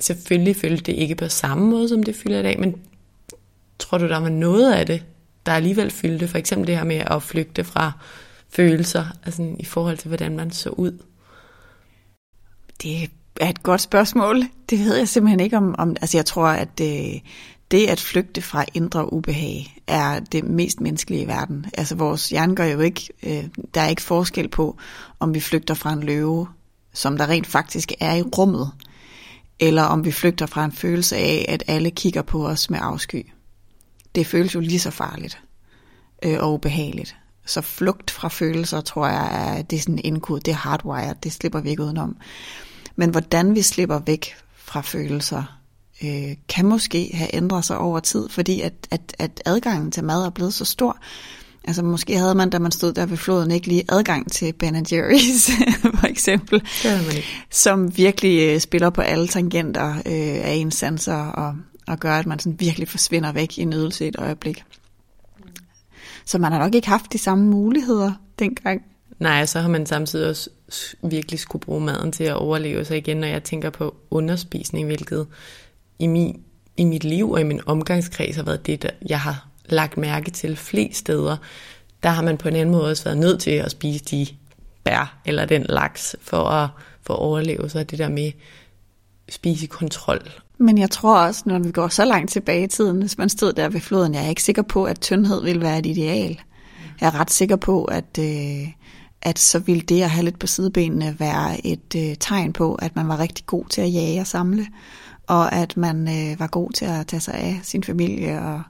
Selvfølgelig følte det ikke på samme måde, som det fylder i dag, men tror du, der var noget af det, der alligevel fyldte? For eksempel det her med at flygte fra følelser, altså i forhold til, hvordan man så ud. Det er et godt spørgsmål. Det ved jeg simpelthen ikke om. om altså jeg tror, at det, det at flygte fra indre ubehag er det mest menneskelige i verden. Altså vores hjerne gør jo ikke, øh, der er ikke forskel på, om vi flygter fra en løve, som der rent faktisk er i rummet, eller om vi flygter fra en følelse af, at alle kigger på os med afsky. Det føles jo lige så farligt øh, og ubehageligt. Så flugt fra følelser, tror jeg, er, det er sådan indkodet, det er hardwired, det slipper vi ikke udenom. Men hvordan vi slipper væk fra følelser, øh, kan måske have ændret sig over tid, fordi at, at, at adgangen til mad er blevet så stor. Altså måske havde man, da man stod der ved floden, ikke lige adgang til Ben Jerry's, for eksempel, Det havde man ikke. som virkelig øh, spiller på alle tangenter øh, af ens sanser og, og gør, at man sådan virkelig forsvinder væk i nydelse et øjeblik. Så man har nok ikke haft de samme muligheder dengang. Nej, så har man samtidig også virkelig skulle bruge maden til at overleve sig igen, når jeg tænker på underspisning, hvilket i, min, i mit liv og i min omgangskreds har været det, der jeg har lagt mærke til flest steder. Der har man på en anden måde også været nødt til at spise de bær eller den laks for at, for at overleve. Så det der med spisekontrol. Men jeg tror også, når vi går så langt tilbage i tiden, hvis man stod der ved floden, jeg er ikke sikker på, at tyndhed vil være et ideal. Jeg er ret sikker på, at, øh, at så ville det at have lidt på sidebenene være et øh, tegn på, at man var rigtig god til at jage og samle, og at man øh, var god til at tage sig af sin familie, og,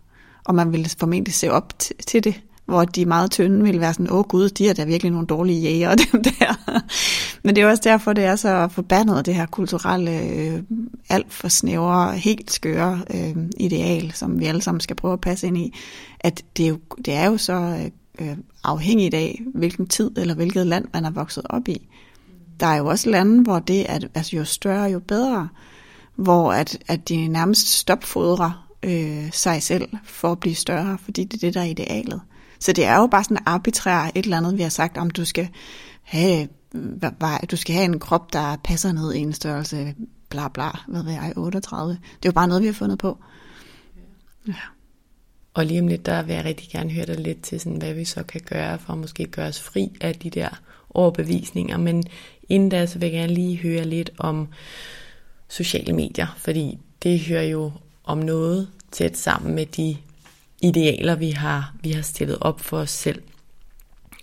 og man ville formentlig se op t- til det, hvor de meget tynde ville være sådan, åh gud, de er da virkelig nogle dårlige jæger, dem der. Men det er også derfor, det er så forbandet, det her kulturelle, øh, alt for snævre, helt skøre øh, ideal, som vi alle sammen skal prøve at passe ind i, at det er jo, det er jo så øh, øh afhængigt af, hvilken tid eller hvilket land man er vokset op i. Der er jo også lande, hvor det er altså jo større, jo bedre, hvor at, at de nærmest stopfodrer øh, sig selv for at blive større, fordi det er det, der er idealet. Så det er jo bare sådan arbitrært et eller andet, vi har sagt, om du skal have, du skal have en krop, der passer ned i en størrelse, bla bla, hvad ved jeg, 38. Det er jo bare noget, vi har fundet på. Ja. Og lige om lidt, der vil jeg rigtig gerne høre dig lidt til, sådan, hvad vi så kan gøre for at måske gøre os fri af de der overbevisninger. Men inden da, så vil jeg gerne lige høre lidt om sociale medier, fordi det hører jo om noget tæt sammen med de idealer, vi har, vi har stillet op for os selv.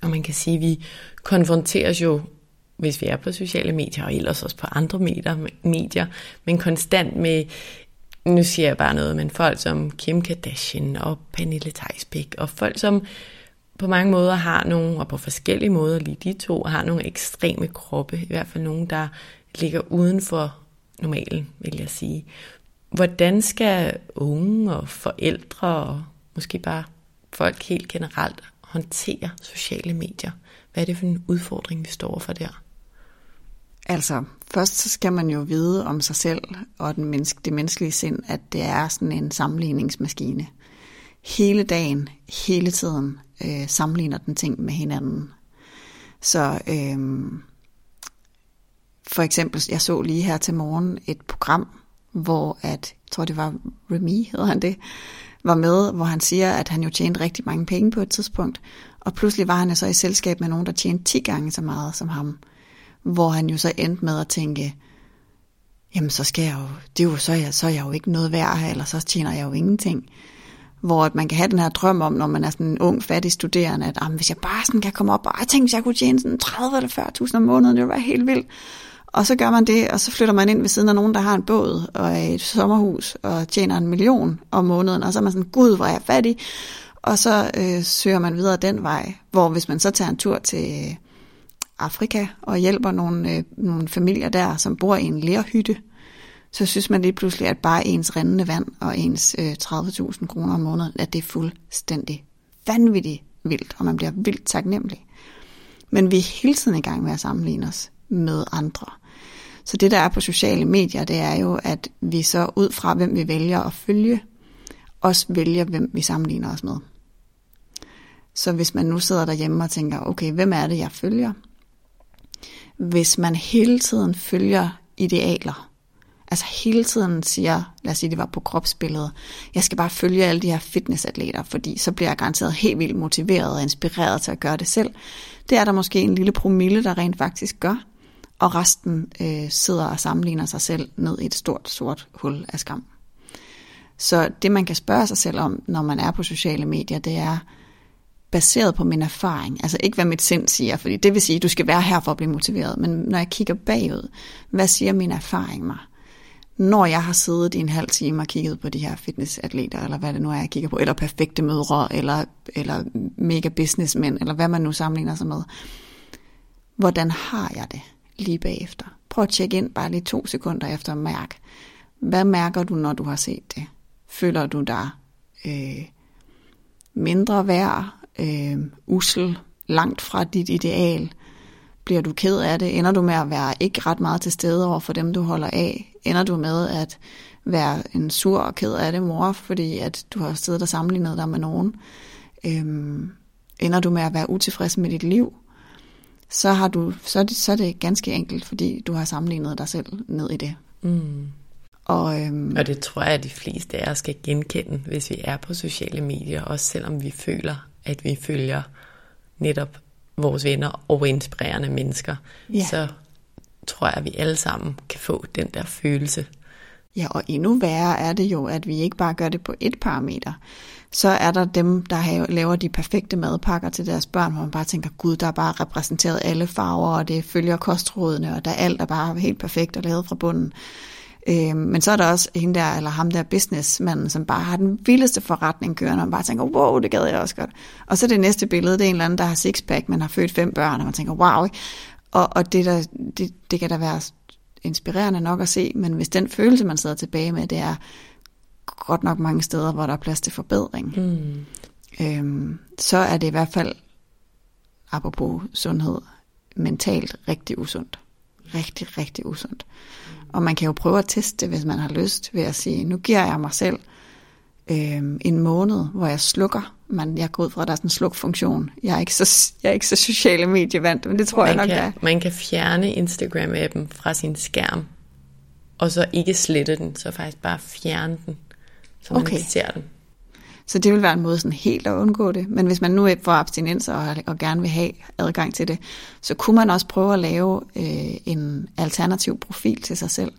Og man kan sige, at vi konfronteres jo, hvis vi er på sociale medier, og ellers også på andre medier, men konstant med, nu siger jeg bare noget, men folk som Kim Kardashian og Pernille Theisbæk, og folk som på mange måder har nogle, og på forskellige måder lige de to, har nogle ekstreme kroppe, i hvert fald nogen, der ligger uden for normalen, vil jeg sige. Hvordan skal unge og forældre og måske bare folk helt generelt håndtere sociale medier? Hvad er det for en udfordring, vi står for der? Altså, først så skal man jo vide om sig selv og den menneske, det menneskelige sind, at det er sådan en sammenligningsmaskine. Hele dagen, hele tiden øh, sammenligner den ting med hinanden. Så øh, for eksempel, jeg så lige her til morgen et program, hvor at, jeg tror det var Remy, hedder han det, var med, hvor han siger, at han jo tjente rigtig mange penge på et tidspunkt, og pludselig var han så i selskab med nogen, der tjente 10 gange så meget som ham, hvor han jo så endte med at tænke, jamen så skal jeg jo, det er jo, så, er jeg, så er jeg jo ikke noget værd her, eller så tjener jeg jo ingenting. Hvor at man kan have den her drøm om, når man er sådan en ung, fattig studerende, at hvis jeg bare sådan kan komme op, og jeg tænkte, hvis jeg kunne tjene sådan 30 eller 40.000 om måneden, det ville være helt vildt. Og så gør man det, og så flytter man ind ved siden af nogen, der har en båd og et sommerhus og tjener en million om måneden, og så er man sådan, gud, hvor er jeg fattig. Og så øh, søger man videre den vej, hvor hvis man så tager en tur til øh, Afrika og hjælper nogle, øh, nogle familier der, som bor i en lerhytte, så synes man lige pludselig, at bare ens rendende vand og ens øh, 30.000 kroner om måneden, at det er fuldstændig vanvittigt vildt, og man bliver vildt taknemmelig. Men vi er hele tiden i gang med at sammenligne os med andre. Så det, der er på sociale medier, det er jo, at vi så ud fra, hvem vi vælger at følge, også vælger, hvem vi sammenligner os med. Så hvis man nu sidder derhjemme og tænker, okay, hvem er det, jeg følger? Hvis man hele tiden følger idealer, altså hele tiden siger, lad os sige, det var på kropsbilledet, jeg skal bare følge alle de her fitnessatleter, fordi så bliver jeg garanteret helt vildt motiveret og inspireret til at gøre det selv. Det er der måske en lille promille, der rent faktisk gør og resten øh, sidder og sammenligner sig selv ned i et stort, sort hul af skam. Så det, man kan spørge sig selv om, når man er på sociale medier, det er baseret på min erfaring. Altså ikke, hvad mit sind siger, fordi det vil sige, at du skal være her for at blive motiveret. Men når jeg kigger bagud, hvad siger min erfaring mig? Når jeg har siddet i en halv time og kigget på de her fitnessatleter, eller hvad det nu er, jeg kigger på, eller perfekte mødre, eller, eller mega businessmænd, eller hvad man nu sammenligner sig med. Hvordan har jeg det? Lige bagefter. Prøv at tjekke ind bare lige to sekunder efter at mærke. Hvad mærker du, når du har set det? Føler du dig øh, mindre værd, øh, usel, langt fra dit ideal? Bliver du ked af det? Ender du med at være ikke ret meget til stede over for dem, du holder af? Ender du med at være en sur og ked af det mor, fordi at du har siddet og sammenlignet dig med nogen? Øhm, ender du med at være utilfreds med dit liv? Så, har du, så, er det, så er det ganske enkelt, fordi du har sammenlignet dig selv ned i det. Mm. Og, øhm, og det tror jeg, at de fleste af os skal genkende, hvis vi er på sociale medier, også selvom vi føler, at vi følger netop vores venner og inspirerende mennesker, ja. så tror jeg, at vi alle sammen kan få den der følelse. Ja, og endnu værre er det jo, at vi ikke bare gør det på et parameter så er der dem, der laver de perfekte madpakker til deres børn, hvor man bare tænker, gud, der er bare repræsenteret alle farver, og det følger kostrådene, og der er alt, der bare er helt perfekt og lavet fra bunden. Øh, men så er der også hende der, eller ham der businessmanden, som bare har den vildeste forretning kørende, og man bare tænker, wow, det gad jeg også godt. Og så det næste billede, det er en eller anden, der har sixpack, men har født fem børn, og man tænker, wow. Og, og det, der, det, det kan da være inspirerende nok at se, men hvis den følelse, man sidder tilbage med, det er godt nok mange steder, hvor der er plads til forbedring, mm. øhm, så er det i hvert fald, apropos sundhed, mentalt rigtig usundt. Rigtig, rigtig usundt. Og man kan jo prøve at teste det, hvis man har lyst, ved at sige, nu giver jeg mig selv øh, en måned, hvor jeg slukker. Man, jeg går ud fra, at der er sådan en slukfunktion. Jeg er ikke så, jeg er ikke så sociale medievant, men det tror man jeg nok, kan, er. Man kan fjerne Instagram-appen fra sin skærm, og så ikke slette den, så faktisk bare fjerne den, så man okay. ikke ser den. Så det vil være en måde sådan helt at undgå det. Men hvis man nu får abstinenser og, og gerne vil have adgang til det, så kunne man også prøve at lave øh, en alternativ profil til sig selv,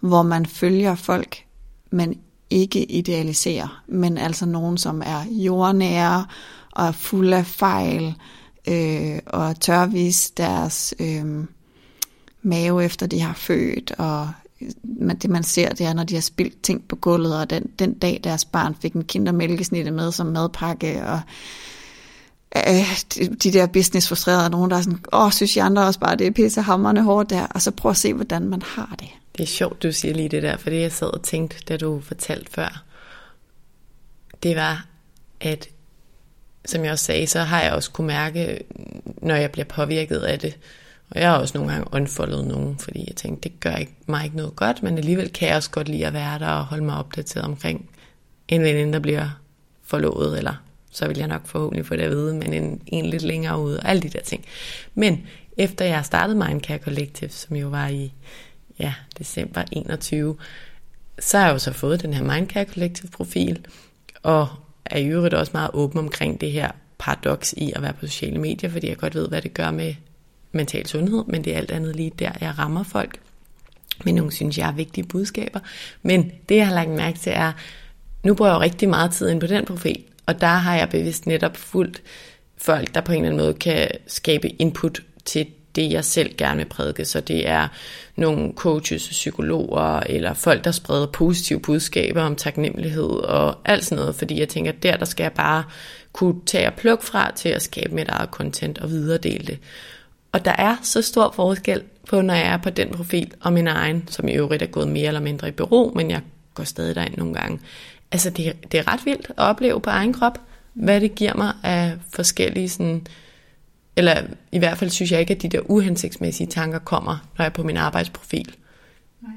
hvor man følger folk, man ikke idealiserer, men altså nogen, som er jordnære og er fuld af fejl øh, og tør vise deres øh, mave efter de har født og man, det man ser, det er, når de har spildt ting på gulvet, og den, den dag deres barn fik en kindermælkesnitte med som madpakke, og øh, de, de der business-frustrerede, nogen der er sådan, åh, synes jeg andre også bare, det er pissehammerende hårdt der, og så prøv at se, hvordan man har det. Det er sjovt, du siger lige det der, for det jeg sad og tænkte, da du fortalte før, det var, at som jeg også sagde, så har jeg også kunne mærke, når jeg bliver påvirket af det, og jeg har også nogle gange unfoldet nogen, fordi jeg tænkte, det gør ikke, mig ikke noget godt, men alligevel kan jeg også godt lide at være der og holde mig opdateret omkring en veninde, der bliver forlovet, eller så vil jeg nok forhåbentlig få det at vide, men en, en lidt længere ude, og alle de der ting. Men efter jeg startede Mindcare Collective, som jo var i ja, december 21, så har jeg jo så fået den her Mindcare Collective profil, og er i øvrigt også meget åben omkring det her paradoks i at være på sociale medier, fordi jeg godt ved, hvad det gør med mental sundhed, men det er alt andet lige der, jeg rammer folk med nogle, synes jeg, er vigtige budskaber. Men det, jeg har lagt mærke til, er, nu bruger jeg jo rigtig meget tid ind på den profil, og der har jeg bevidst netop fuldt folk, der på en eller anden måde kan skabe input til det, jeg selv gerne vil prædike. Så det er nogle coaches, psykologer, eller folk, der spreder positive budskaber om taknemmelighed og alt sådan noget, fordi jeg tænker, der, der skal jeg bare kunne tage og plukke fra til at skabe mit eget content og videredele det. Og der er så stor forskel på, når jeg er på den profil og min egen, som i øvrigt er gået mere eller mindre i bureau, men jeg går stadig derind nogle gange. Altså det, det er ret vildt at opleve på egen krop, hvad det giver mig af forskellige sådan, eller i hvert fald synes jeg ikke, at de der uhensigtsmæssige tanker kommer, når jeg er på min arbejdsprofil. Nej.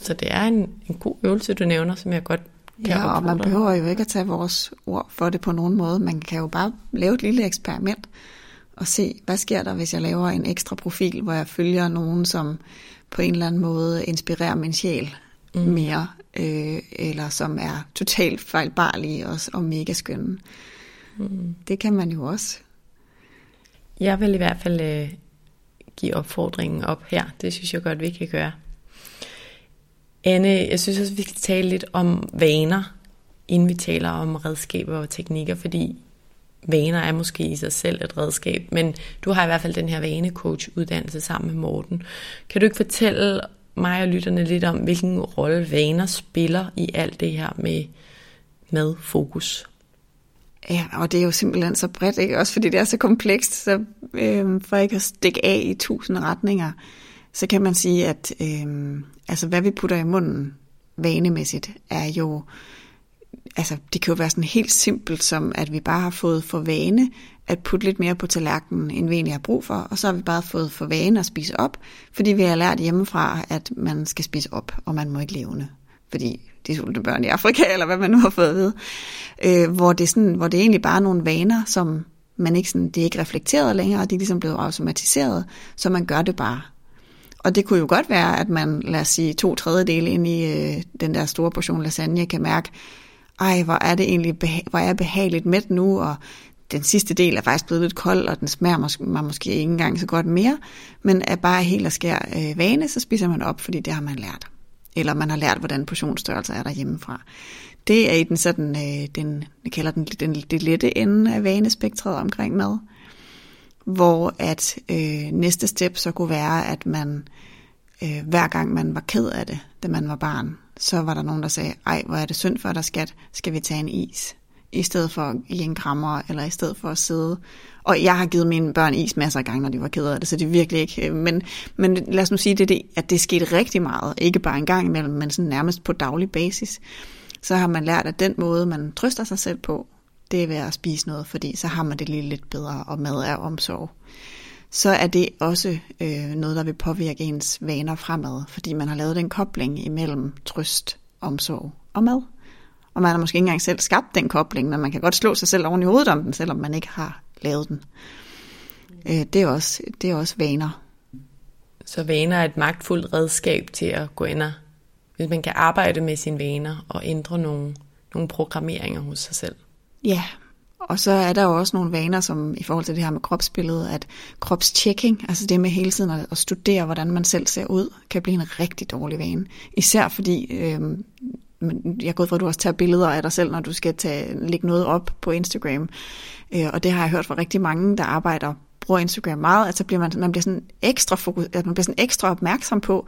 Så det er en, en god øvelse, du nævner, som jeg godt kan Ja, og man behøver jo ikke at tage vores ord for det på nogen måde. Man kan jo bare lave et lille eksperiment og se, hvad sker der, hvis jeg laver en ekstra profil, hvor jeg følger nogen, som på en eller anden måde inspirerer min sjæl mm. mere, øh, eller som er totalt fejlbarlige og, og mega skønne. Mm. Det kan man jo også. Jeg vil i hvert fald øh, give opfordringen op her. Det synes jeg godt, vi kan gøre. Anne, jeg synes også, vi skal tale lidt om vaner, inden vi taler om redskaber og teknikker, fordi vaner er måske i sig selv et redskab, men du har i hvert fald den her vanecoach-uddannelse sammen med Morten. Kan du ikke fortælle mig og lytterne lidt om, hvilken rolle vaner spiller i alt det her med, med fokus? Ja, og det er jo simpelthen så bredt, ikke? også fordi det er så komplekst, så øh, for ikke at stikke af i tusind retninger, så kan man sige, at øh, altså, hvad vi putter i munden vanemæssigt, er jo altså det kan jo være sådan helt simpelt som, at vi bare har fået for vane at putte lidt mere på tallerkenen, end vi egentlig har brug for, og så har vi bare fået for vane at spise op, fordi vi har lært hjemmefra, at man skal spise op, og man må ikke levende, fordi de sultne børn i Afrika, eller hvad man nu har fået at vide, øh, hvor, det sådan, hvor det egentlig bare er nogle vaner, som man ikke sådan, det er ikke reflekteret længere, og de er ligesom blevet automatiseret, så man gør det bare. Og det kunne jo godt være, at man, lad os sige, to tredjedele ind i øh, den der store portion lasagne, kan mærke, ej, hvor er det egentlig beha- hvor er jeg behageligt med nu, og den sidste del er faktisk blevet lidt kold, og den smager måske, man måske ikke engang så godt mere, men er bare helt og skær øh, vane, så spiser man op, fordi det har man lært. Eller man har lært, hvordan portionsstørrelse er derhjemmefra. Det er i den sådan, øh, den, jeg kalder den, den det lette ende af vanespektret omkring mad, hvor at øh, næste step så kunne være, at man øh, hver gang man var ked af det, da man var barn, så var der nogen, der sagde, ej, hvor er det synd for dig, skat, skal vi tage en is? i stedet for at give en krammer, eller i stedet for at sidde. Og jeg har givet mine børn is masser af gange, når de var kede af det, så det er virkelig ikke... Øh, men, men lad os nu sige, det, det, at det skete rigtig meget. Ikke bare en gang imellem, men sådan nærmest på daglig basis. Så har man lært, at den måde, man trøster sig selv på, det er ved at spise noget, fordi så har man det lige lidt bedre, og mad er omsorg. Så er det også øh, noget, der vil påvirke ens vaner fremad, fordi man har lavet den kobling imellem trøst, omsorg og mad. Og man har måske ikke engang selv skabt den kobling, men man kan godt slå sig selv oven i hovedet om den, selvom man ikke har lavet den. Øh, det, er også, det er også vaner. Så vaner er et magtfuldt redskab til at gå ind og, hvis man kan arbejde med sine vaner og ændre nogle, nogle programmeringer hos sig selv. Ja, og så er der jo også nogle vaner, som i forhold til det her med kropsbilledet, at kropschecking, altså det med hele tiden at studere, hvordan man selv ser ud, kan blive en rigtig dårlig vane. Især fordi, øh, jeg er gået fra, at du også tager billeder af dig selv, når du skal tage, lægge noget op på Instagram. Øh, og det har jeg hørt fra rigtig mange, der arbejder bruger Instagram meget, at så bliver man, man bliver sådan ekstra fokus, at man bliver sådan ekstra opmærksom på,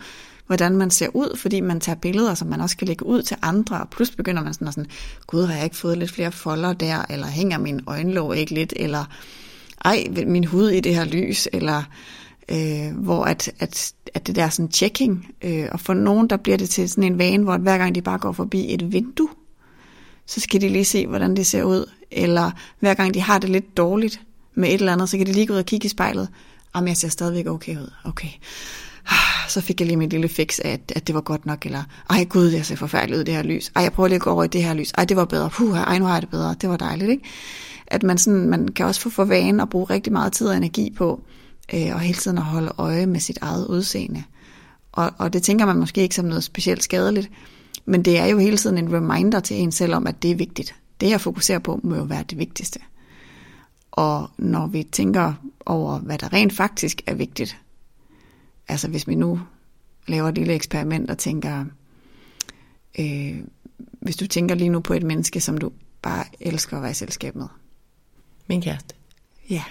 hvordan man ser ud, fordi man tager billeder, som man også kan lægge ud til andre, og pludselig begynder man sådan at sådan, gud, har jeg ikke fået lidt flere folder der, eller hænger min øjenlåg ikke lidt, eller ej, min hud i det her lys, eller øh, hvor at, at, at det der sådan checking, øh, og for nogen, der bliver det til sådan en vane, hvor at hver gang de bare går forbi et vindue, så skal de lige se, hvordan det ser ud, eller hver gang de har det lidt dårligt med et eller andet, så kan de lige gå ud og kigge i spejlet, om jeg ser stadigvæk okay ud, okay. Ah så fik jeg lige mit lille fix af, at, at det var godt nok, eller ej gud, jeg ser forfærdeligt ud i det her lys, ej jeg prøver lige at gå over i det her lys, ej det var bedre, puh, ej nu har jeg det bedre, det var dejligt, ikke? At man, sådan, man kan også få for vane at bruge rigtig meget tid og energi på, øh, og hele tiden at holde øje med sit eget udseende. Og, og det tænker man måske ikke som noget specielt skadeligt, men det er jo hele tiden en reminder til en selv om, at det er vigtigt. Det jeg fokuserer på, må jo være det vigtigste. Og når vi tænker over, hvad der rent faktisk er vigtigt, altså hvis vi nu laver et lille eksperiment og tænker, øh, hvis du tænker lige nu på et menneske, som du bare elsker at være i selskab med. Min kæreste. Ja.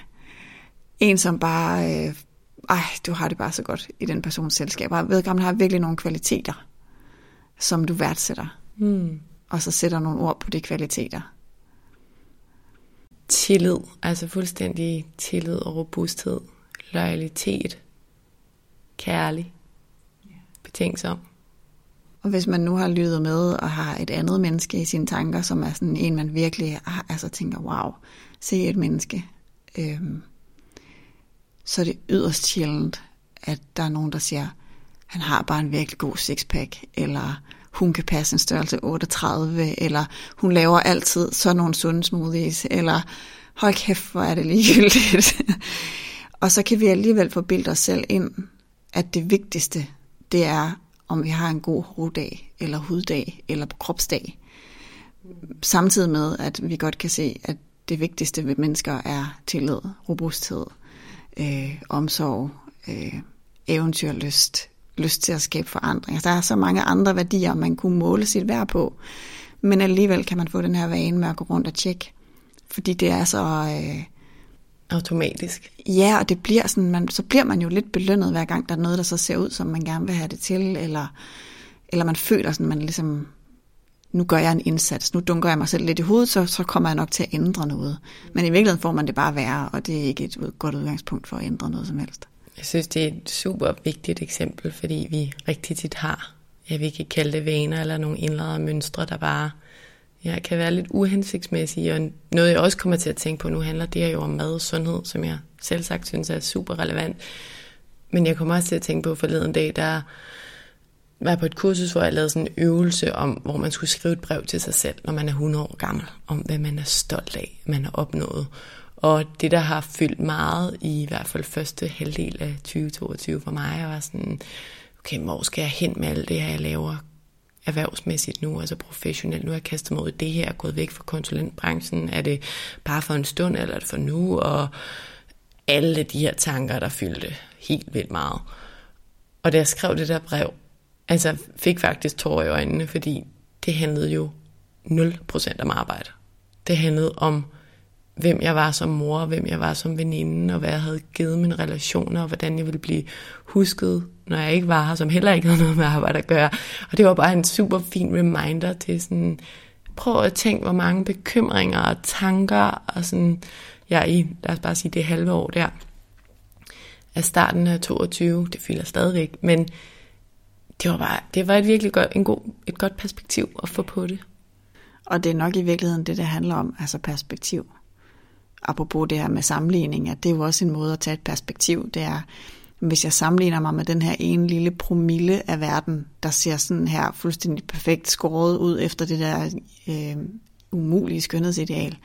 En, som bare, øh, ej, du har det bare så godt i den persons selskab. Og vedkommende har virkelig nogle kvaliteter, som du værdsætter. Mm. Og så sætter nogle ord på de kvaliteter. Tillid, altså fuldstændig tillid og robusthed, loyalitet, kærlig, betænksom. Og hvis man nu har lyttet med og har et andet menneske i sine tanker, som er sådan en, man virkelig altså tænker, wow, se et menneske, øhm, så er det yderst sjældent, at der er nogen, der siger, han har bare en virkelig god sixpack, eller hun kan passe en størrelse 38, eller hun laver altid sådan nogle sunde smoothies, eller hold kæft, hvor er det ligegyldigt. og så kan vi alligevel forbilde os selv ind, at det vigtigste, det er, om vi har en god hoveddag, eller huddag, eller kropsdag. Samtidig med, at vi godt kan se, at det vigtigste ved mennesker er tillid, robusthed, øh, omsorg, øh, eventyrlyst, lyst til at skabe forandring. Altså, der er så mange andre værdier, man kunne måle sit værd på, men alligevel kan man få den her vane med at gå rundt og tjekke, fordi det er så... Øh, Automatisk. Ja, og det bliver sådan, man, så bliver man jo lidt belønnet hver gang, der er noget, der så ser ud, som man gerne vil have det til, eller, eller man føler sådan, man ligesom, nu gør jeg en indsats, nu dunker jeg mig selv lidt i hovedet, så, så kommer jeg nok til at ændre noget. Men i virkeligheden får man det bare værre, og det er ikke et godt udgangspunkt for at ændre noget som helst. Jeg synes, det er et super vigtigt eksempel, fordi vi rigtig tit har, jeg vil ikke kalde det vaner, eller nogle indlejrede mønstre, der bare ja, kan være lidt uhensigtsmæssige. Og noget, jeg også kommer til at tænke på nu, handler det her jo om mad og sundhed, som jeg selv sagt synes er super relevant. Men jeg kommer også til at tænke på forleden dag, der var jeg på et kursus, hvor jeg lavede sådan en øvelse om, hvor man skulle skrive et brev til sig selv, når man er 100 år gammel, om hvad man er stolt af, man har opnået. Og det, der har fyldt meget i i hvert fald første halvdel af 2022 for mig, var sådan, okay, hvor skal jeg hen med alt det her, jeg laver? Erhvervsmæssigt nu, altså professionelt. Nu er jeg kastet mig ud i det her, gået væk fra konsulentbranchen. Er det bare for en stund, eller er det for nu? Og alle de her tanker, der fyldte helt vildt meget. Og da jeg skrev det der brev, altså fik faktisk tårer i øjnene, fordi det handlede jo 0% om arbejde. Det handlede om, hvem jeg var som mor, hvem jeg var som veninde, og hvad jeg havde givet mine relationer, og hvordan jeg ville blive husket når jeg ikke var her, som heller ikke havde noget med arbejde at gøre. Og det var bare en super fin reminder til sådan, prøv at tænke, hvor mange bekymringer og tanker og sådan, jeg ja, i, lad os bare sige, det halve år der, af starten af 22, det fylder stadigvæk, men det var bare, det var et virkelig godt, en god, et godt perspektiv at få på det. Og det er nok i virkeligheden det, det handler om, altså perspektiv. Apropos det her med sammenligning, at det er jo også en måde at tage et perspektiv. Det er, hvis jeg sammenligner mig med den her ene lille promille af verden, der ser sådan her fuldstændig perfekt skåret ud efter det der øh, umulige skønhedsideal,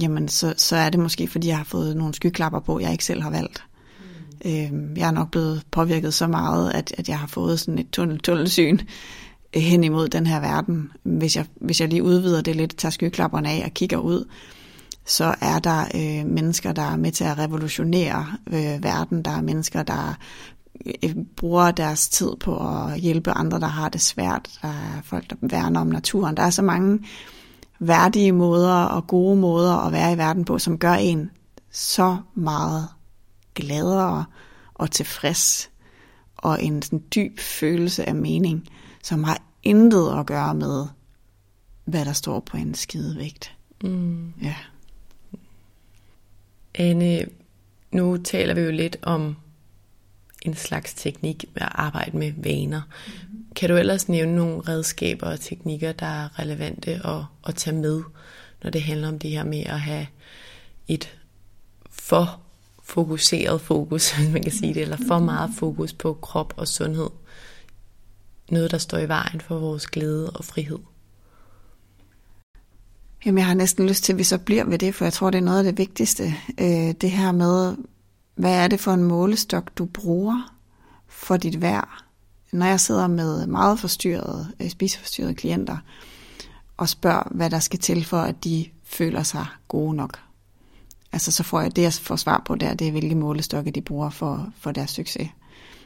jamen så, så er det måske, fordi jeg har fået nogle skyklapper på, jeg ikke selv har valgt. Mm. Øh, jeg er nok blevet påvirket så meget, at, at jeg har fået sådan et tunnel, tunnelsyn øh, hen imod den her verden. Hvis jeg, hvis jeg lige udvider det lidt, tager skyklapperne af og kigger ud, så er der øh, mennesker, der er med til at revolutionere øh, verden. Der er mennesker, der øh, bruger deres tid på at hjælpe andre, der har det svært. Der er folk, der værner om naturen. Der er så mange værdige måder og gode måder at være i verden på, som gør en så meget gladere og tilfreds og en sådan dyb følelse af mening, som har intet at gøre med, hvad der står på en skidevægt. Mm. Ja. Anne, nu taler vi jo lidt om en slags teknik med at arbejde med vaner. Mm. Kan du ellers nævne nogle redskaber og teknikker, der er relevante at, at tage med, når det handler om det her med at have et for fokuseret fokus, hvis man kan sige det, eller for meget fokus på krop og sundhed. Noget, der står i vejen for vores glæde og frihed. Jamen, jeg har næsten lyst til, at vi så bliver ved det, for jeg tror, det er noget af det vigtigste. Øh, det her med, hvad er det for en målestok, du bruger for dit værd? Når jeg sidder med meget forstyrrede, øh, spiseforstyrrede klienter, og spørger, hvad der skal til for, at de føler sig gode nok. Altså så får jeg det, jeg får svar på der, det er, hvilke målestokke de bruger for, for deres succes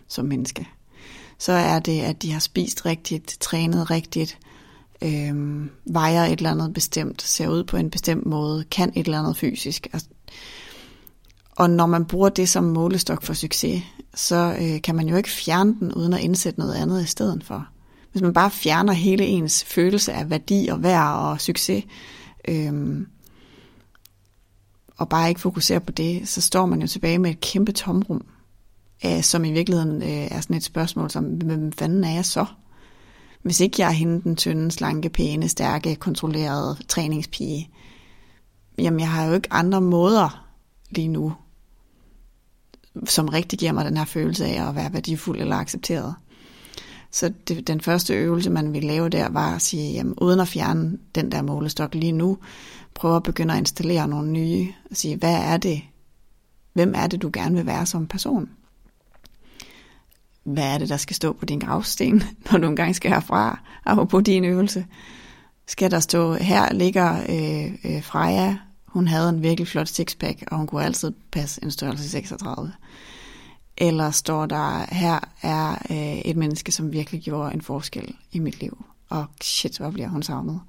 som menneske. Så er det, at de har spist rigtigt, trænet rigtigt, øh, vejer et eller andet bestemt, ser ud på en bestemt måde, kan et eller andet fysisk. Altså, og når man bruger det som målestok for succes, så øh, kan man jo ikke fjerne den uden at indsætte noget andet i stedet for. Hvis man bare fjerner hele ens følelse af værdi og værd og succes, øh, og bare ikke fokuserer på det, så står man jo tilbage med et kæmpe tomrum, øh, som i virkeligheden øh, er sådan et spørgsmål som, hvem fanden er jeg så? Hvis ikke jeg er hende den tynde, slanke, pæne, stærke, kontrollerede træningspige, jamen jeg har jo ikke andre måder lige nu, som rigtig giver mig den her følelse af at være værdifuld eller accepteret. Så det, den første øvelse, man ville lave der, var at sige, jamen, uden at fjerne den der målestok lige nu, prøve at begynde at installere nogle nye, og sige, hvad er det, hvem er det, du gerne vil være som person? Hvad er det, der skal stå på din gravsten, når du engang skal herfra, og på din øvelse. Skal der stå, her ligger øh, øh, Freja, hun havde en virkelig flot sixpack, og hun kunne altid passe en størrelse 36. Eller står der, her er øh, et menneske, som virkelig gjorde en forskel i mit liv. Og shit, hvor bliver hun savnet.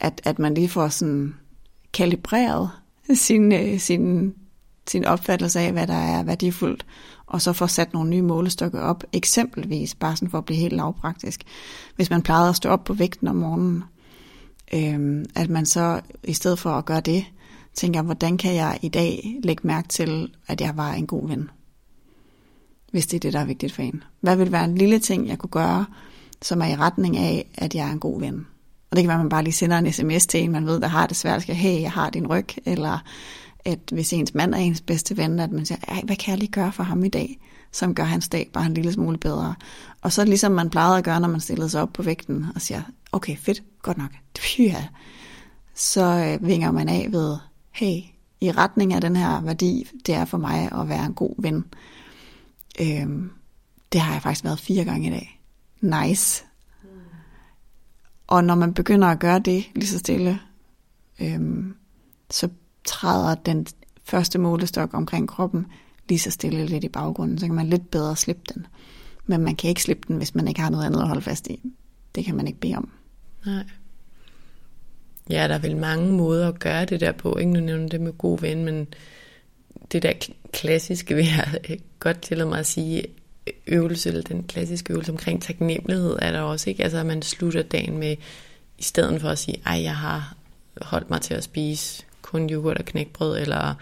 At, at man lige får sådan kalibreret sin, øh, sin, sin opfattelse af, hvad der er værdifuldt, og så får sat nogle nye målestokke op, eksempelvis, bare sådan for at blive helt lavpraktisk. Hvis man plejede at stå op på vægten om morgenen, øhm, at man så i stedet for at gøre det, tænker, hvordan kan jeg i dag lægge mærke til, at jeg var en god ven? Hvis det er det, der er vigtigt for en. Hvad vil være en lille ting, jeg kunne gøre, som er i retning af, at jeg er en god ven? Og det kan være, at man bare lige sender en sms til en, man ved, der har det svært, skal, hey, jeg har din ryg, eller at hvis ens mand er ens bedste ven, at man siger, Ej, hvad kan jeg lige gøre for ham i dag, som gør hans dag bare en lille smule bedre. Og så ligesom man plejede at gøre, når man stillede sig op på vægten og siger, okay, fedt, godt nok, ja. så øh, vinger man af ved, hey, i retning af den her værdi, det er for mig at være en god ven. Øhm, det har jeg faktisk været fire gange i dag. Nice. Mm. Og når man begynder at gøre det lige så stille, øhm, så træder den første målestok omkring kroppen lige så stille lidt i baggrunden, så kan man lidt bedre slippe den. Men man kan ikke slippe den, hvis man ikke har noget andet at holde fast i. Det kan man ikke bede om. Nej. Ja, der er vel mange måder at gøre det der på. Ikke nu nævner det med god ven, men det der klassiske, vil jeg godt tillade mig at sige, øvelse, eller den klassiske øvelse omkring taknemmelighed, er der også ikke. Altså, at man slutter dagen med I stedet for at sige, ej, jeg har holdt mig til at spise kun yoghurt og knækbrød, eller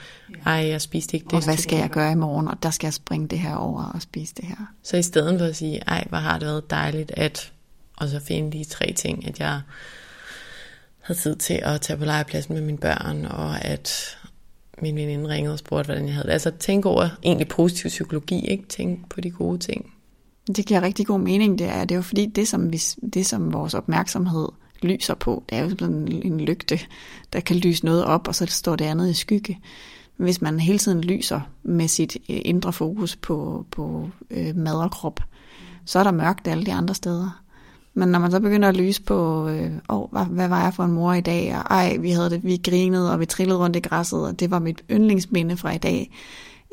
ej, jeg spiste ikke det. Og hvad skal jeg gøre i morgen, og der skal jeg springe det her over og spise det her. Så i stedet for at sige, ej, hvor har det været dejligt, at, og så finde de tre ting, at jeg havde tid til at tage på legepladsen med mine børn, og at min veninde ringede og spurgte, hvordan jeg havde det. Altså tænk over egentlig positiv psykologi, ikke? Tænk på de gode ting. Det giver rigtig god mening, det er. Det er jo fordi, det som, vi, det som vores opmærksomhed lyser på, det er jo sådan en lygte, der kan lyse noget op, og så står det andet i skygge. Hvis man hele tiden lyser med sit øh, indre fokus på, på øh, mad og krop, så er der mørkt alle de andre steder. Men når man så begynder at lyse på, øh, oh, hvad, hvad var jeg for en mor i dag, og ej, vi havde det, vi grinede, og vi trillede rundt i græsset, og det var mit yndlingsminde fra i dag.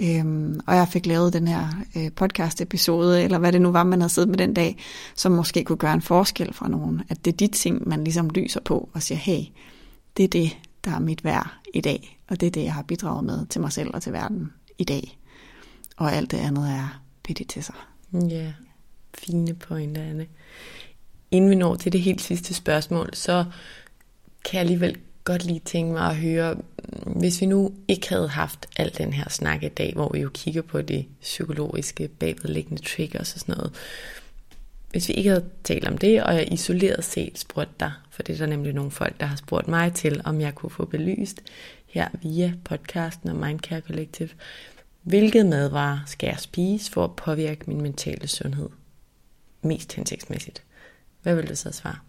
Øhm, og jeg fik lavet den her øh, podcast episode, eller hvad det nu var, man havde siddet med den dag, som måske kunne gøre en forskel for nogen. At det er de ting, man ligesom lyser på og siger, hey, det er det, der er mit værd i dag, og det er det, jeg har bidraget med til mig selv og til verden i dag. Og alt det andet er pittigt til sig. Ja, fine pointer, Anne inden vi når til det helt sidste spørgsmål, så kan jeg alligevel godt lige tænke mig at høre, hvis vi nu ikke havde haft al den her snak i dag, hvor vi jo kigger på de psykologiske bagvedliggende triggers og sådan noget. Hvis vi ikke havde talt om det, og jeg isoleret set spurgte dig, for det er der nemlig nogle folk, der har spurgt mig til, om jeg kunne få belyst her via podcasten og Mindcare Collective, hvilket madvarer skal jeg spise for at påvirke min mentale sundhed mest hensigtsmæssigt? Hvad vil du så svare?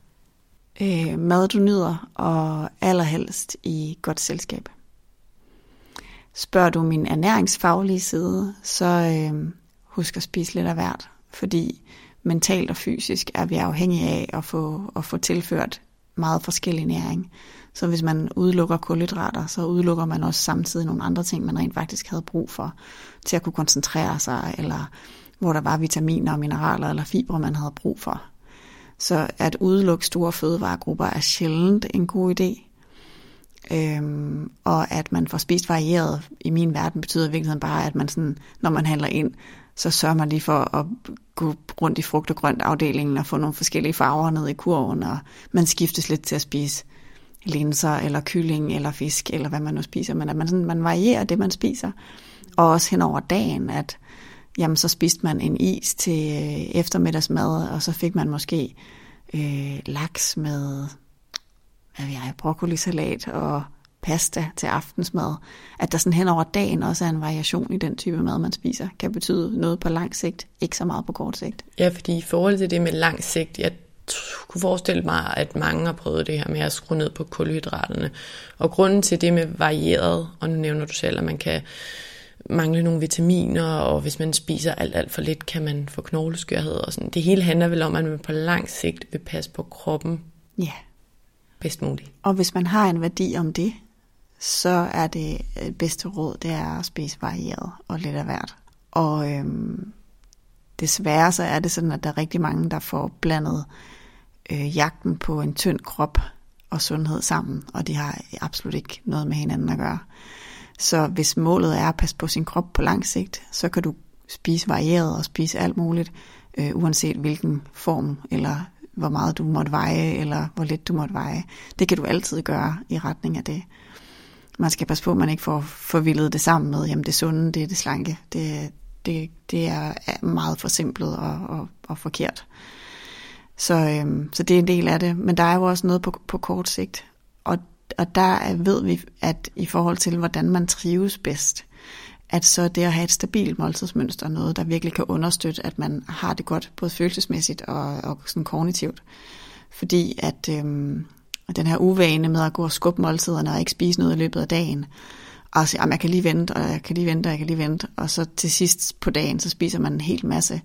Øh, mad du nyder, og allerhelst i godt selskab. Spørger du min ernæringsfaglige side, så øh, husk at spise lidt af hvert, fordi mentalt og fysisk er vi afhængige af at få, at få tilført meget forskellig næring. Så hvis man udelukker kulhydrater, så udelukker man også samtidig nogle andre ting, man rent faktisk havde brug for til at kunne koncentrere sig, eller hvor der var vitaminer og mineraler eller fibre, man havde brug for. Så at udelukke store fødevaregrupper er sjældent en god idé. Øhm, og at man får spist varieret i min verden betyder i virkeligheden bare, at man sådan, når man handler ind, så sørger man lige for at gå rundt i frugt- og grønt afdelingen og få nogle forskellige farver ned i kurven, og man skiftes lidt til at spise linser, eller kylling, eller fisk, eller hvad man nu spiser, men at man, sådan, man varierer det, man spiser. Og også hen over dagen, at jamen så spiste man en is til øh, eftermiddagsmad, og så fik man måske øh, laks med hvad ved jeg, broccolisalat og pasta til aftensmad. At der sådan hen over dagen også er en variation i den type mad, man spiser, kan betyde noget på lang sigt, ikke så meget på kort sigt. Ja, fordi i forhold til det med lang sigt, jeg kunne forestille mig, at mange har prøvet det her med at skrue ned på kulhydraterne. Og grunden til det med varieret, og nu nævner du selv, at man kan mangle nogle vitaminer, og hvis man spiser alt, alt for lidt, kan man få knogleskørhed og sådan. Det hele handler vel om, at man på lang sigt vil passe på kroppen ja. bedst muligt. Og hvis man har en værdi om det, så er det øh, bedste råd, det er at spise varieret og lidt af hvert. Og øhm, desværre så er det sådan, at der er rigtig mange, der får blandet øh, jagten på en tynd krop og sundhed sammen, og de har absolut ikke noget med hinanden at gøre. Så hvis målet er at passe på sin krop på lang sigt, så kan du spise varieret og spise alt muligt, øh, uanset hvilken form eller hvor meget du måtte veje, eller hvor lidt du måtte veje. Det kan du altid gøre i retning af det. Man skal passe på, at man ikke får forvildet det sammen med, jamen det sunde, det er det slanke. Det, det, det er meget forsimplet og, og, og forkert. Så, øhm, så det er en del af det. Men der er jo også noget på, på kort sigt. Og og der ved vi, at i forhold til, hvordan man trives bedst, at så det at have et stabilt måltidsmønster er noget, der virkelig kan understøtte, at man har det godt, både følelsesmæssigt og, og sådan kognitivt. Fordi at øhm, den her uvane med at gå og skubbe måltiderne og ikke spise noget i løbet af dagen, og sige, ah, jeg kan lige vente, og jeg kan lige vente, og jeg kan lige vente, og så til sidst på dagen, så spiser man en hel masse.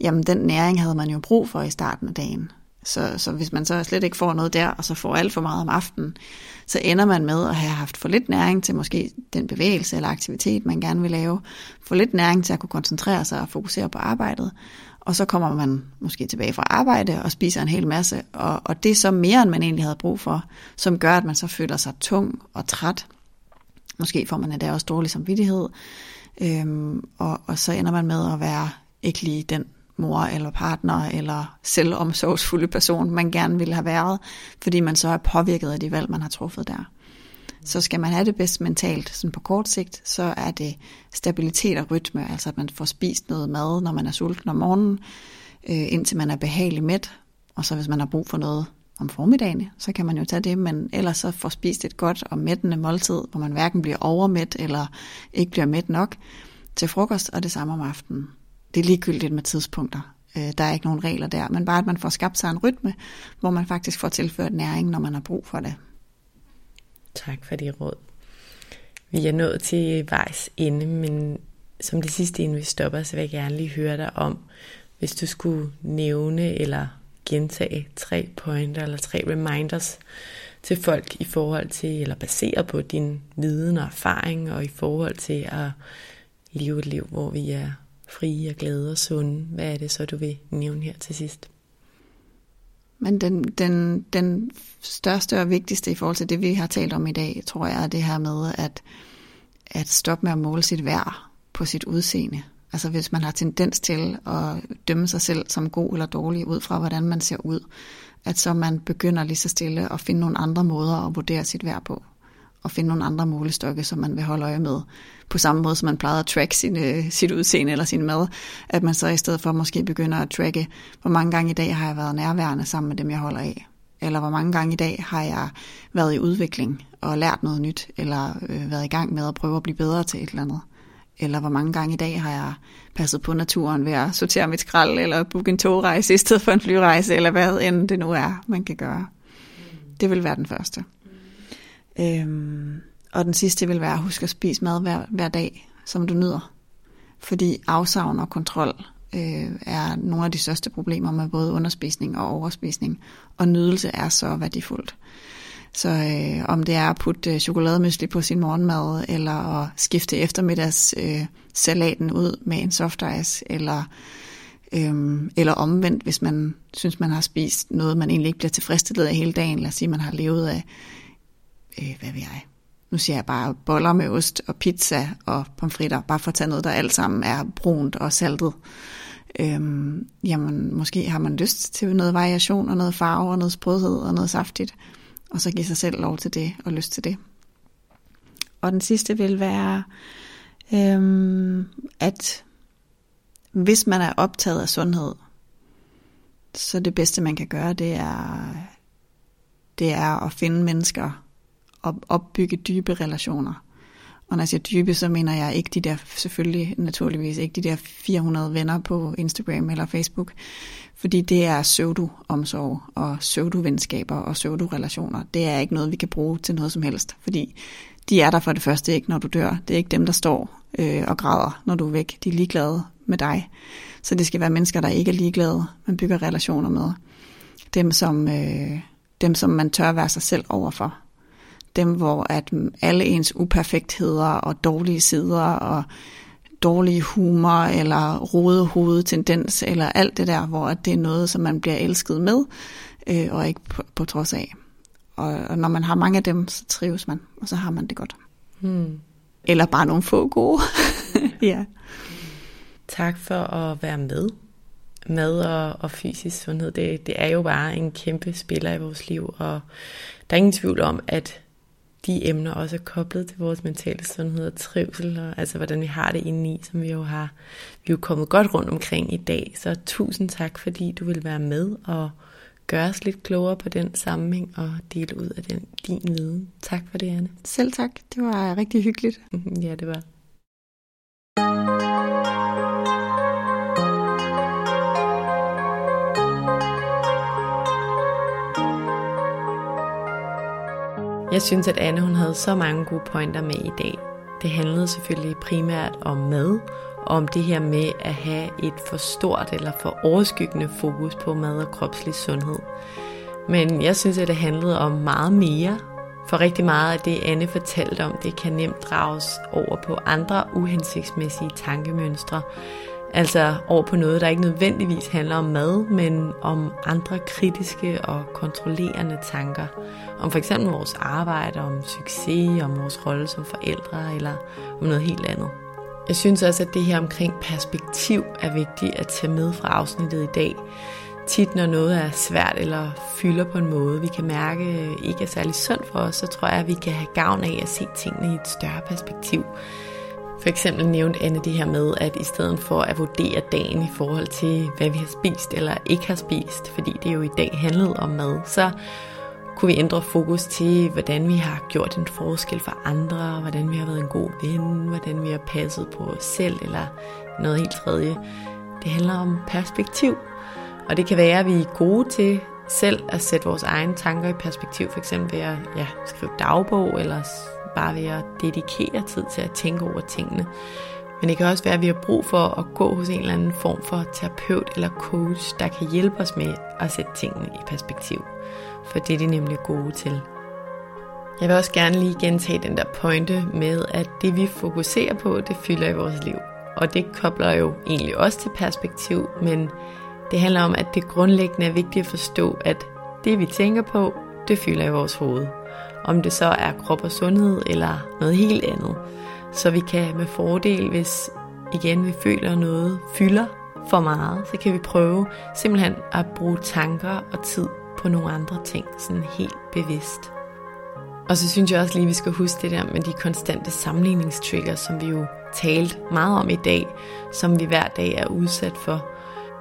Jamen, den næring havde man jo brug for i starten af dagen. Så, så hvis man så slet ikke får noget der, og så får alt for meget om aftenen, så ender man med at have haft for lidt næring til måske den bevægelse eller aktivitet, man gerne vil lave. For lidt næring til at kunne koncentrere sig og fokusere på arbejdet. Og så kommer man måske tilbage fra arbejde og spiser en hel masse. Og, og det er så mere, end man egentlig havde brug for, som gør, at man så føler sig tung og træt. Måske får man endda også dårlig samvittighed. Øhm, og, og så ender man med at være ikke lige den mor eller partner eller selvomsorgsfulde person, man gerne ville have været, fordi man så er påvirket af de valg, man har truffet der. Så skal man have det bedst mentalt sådan på kort sigt, så er det stabilitet og rytme, altså at man får spist noget mad, når man er sulten om morgenen, øh, indtil man er behagelig mæt, og så hvis man har brug for noget om formiddagen, så kan man jo tage det, men ellers så får spist et godt og mættende måltid, hvor man hverken bliver overmæt eller ikke bliver mæt nok til frokost, og det samme om aftenen. Det er ligegyldigt med tidspunkter. Øh, der er ikke nogen regler der, men bare at man får skabt sig en rytme, hvor man faktisk får tilført næring, når man har brug for det. Tak for det råd. Vi er nået til vejs ende, men som det sidste, inden vi stopper, så vil jeg gerne lige høre dig om, hvis du skulle nævne eller gentage tre pointer eller tre reminders til folk i forhold til, eller baseret på din viden og erfaring, og i forhold til at leve et liv, hvor vi er frie og glade og sunde. Hvad er det så, du vil nævne her til sidst? Men den, den, den største og vigtigste i forhold til det, vi har talt om i dag, tror jeg, er det her med at, at stoppe med at måle sit værd på sit udseende. Altså hvis man har tendens til at dømme sig selv som god eller dårlig ud fra, hvordan man ser ud, at så man begynder lige så stille at finde nogle andre måder at vurdere sit værd på, og finde nogle andre målestokke, som man vil holde øje med. På samme måde, som man plejede at track sin, øh, sit udseende eller sin mad, at man så i stedet for måske begynder at tracke, hvor mange gange i dag har jeg været nærværende sammen med dem, jeg holder af. Eller hvor mange gange i dag har jeg været i udvikling og lært noget nyt, eller øh, været i gang med at prøve at blive bedre til et eller andet eller hvor mange gange i dag har jeg passet på naturen ved at sortere mit skrald, eller booke en togrejse i stedet for en flyrejse, eller hvad end det nu er, man kan gøre. Det vil være den første. Øhm, og den sidste vil være husk at spise mad hver, hver dag, som du nyder. Fordi afsavn og kontrol øh, er nogle af de største problemer med både underspisning og overspisning, og nydelse er så værdifuldt. Så øh, om det er at putte øh, chokolademysli på sin morgenmad, eller at skifte eftermiddags øh, salaten ud med en soft ice, eller, øh, eller omvendt, hvis man synes, man har spist noget, man egentlig ikke bliver tilfredsstillet af hele dagen. Lad os sige, man har levet af, øh, hvad ved jeg, nu siger jeg bare boller med ost og pizza og pomfritter, bare for at tage noget, der alt sammen er brunt og saltet. Øhm, jamen, måske har man lyst til noget variation og noget farve og noget sprødhed og noget saftigt og så give sig selv lov til det og lyst til det. Og den sidste vil være, øhm, at hvis man er optaget af sundhed, så det bedste man kan gøre, det er, det er at finde mennesker og opbygge dybe relationer. Og når jeg siger dybe, så mener jeg ikke de der, selvfølgelig naturligvis ikke de der 400 venner på Instagram eller Facebook, fordi det er pseudo-omsorg og pseudo-venskaber og pseudo-relationer. Det er ikke noget, vi kan bruge til noget som helst, fordi de er der for det første ikke, når du dør. Det er ikke dem, der står øh, og græder, når du er væk. De er ligeglade med dig. Så det skal være mennesker, der ikke er ligeglade, man bygger relationer med. Dem, som, øh, dem, som man tør være sig selv overfor dem, hvor at alle ens uperfektheder og dårlige sider og dårlige humor eller rode hovedtendens eller alt det der, hvor det er noget, som man bliver elsket med øh, og ikke på, på trods af. Og, og når man har mange af dem, så trives man, og så har man det godt. Hmm. Eller bare nogle få gode. ja. Tak for at være med. Mad og, og fysisk sundhed, det, det er jo bare en kæmpe spiller i vores liv, og der er ingen tvivl om, at de emner også er koblet til vores mentale sundhed og trivsel, og altså hvordan vi har det indeni, som vi jo har vi er jo kommet godt rundt omkring i dag. Så tusind tak, fordi du vil være med og gøre os lidt klogere på den sammenhæng og dele ud af den, din viden. Tak for det, Anne. Selv tak. Det var rigtig hyggeligt. ja, det var. Jeg synes, at Anne hun havde så mange gode pointer med i dag. Det handlede selvfølgelig primært om mad, og om det her med at have et for stort eller for overskyggende fokus på mad og kropslig sundhed. Men jeg synes, at det handlede om meget mere, for rigtig meget af det, Anne fortalte om, det kan nemt drages over på andre uhensigtsmæssige tankemønstre, Altså over på noget, der ikke nødvendigvis handler om mad, men om andre kritiske og kontrollerende tanker. Om for eksempel vores arbejde, om succes, om vores rolle som forældre eller om noget helt andet. Jeg synes også, at det her omkring perspektiv er vigtigt at tage med fra afsnittet i dag. Tit når noget er svært eller fylder på en måde, vi kan mærke øh, ikke er særlig sundt for os, så tror jeg, at vi kan have gavn af at se tingene i et større perspektiv. For eksempel nævnte Anne det her med, at i stedet for at vurdere dagen i forhold til, hvad vi har spist eller ikke har spist, fordi det jo i dag handlede om mad, så kunne vi ændre fokus til, hvordan vi har gjort en forskel for andre, hvordan vi har været en god ven, hvordan vi har passet på os selv eller noget helt tredje. Det handler om perspektiv, og det kan være, at vi er gode til selv at sætte vores egne tanker i perspektiv, for eksempel ved at ja, skrive dagbog eller bare ved at dedikere tid til at tænke over tingene. Men det kan også være, at vi har brug for at gå hos en eller anden form for terapeut eller coach, der kan hjælpe os med at sætte tingene i perspektiv. For det er de nemlig gode til. Jeg vil også gerne lige gentage den der pointe med, at det vi fokuserer på, det fylder i vores liv. Og det kobler jo egentlig også til perspektiv, men det handler om, at det grundlæggende er vigtigt at forstå, at det vi tænker på, det fylder i vores hoved om det så er krop og sundhed eller noget helt andet. Så vi kan med fordel, hvis igen vi føler noget fylder for meget, så kan vi prøve simpelthen at bruge tanker og tid på nogle andre ting, sådan helt bevidst. Og så synes jeg også lige, at vi skal huske det der med de konstante sammenligningstrigger, som vi jo talt meget om i dag, som vi hver dag er udsat for.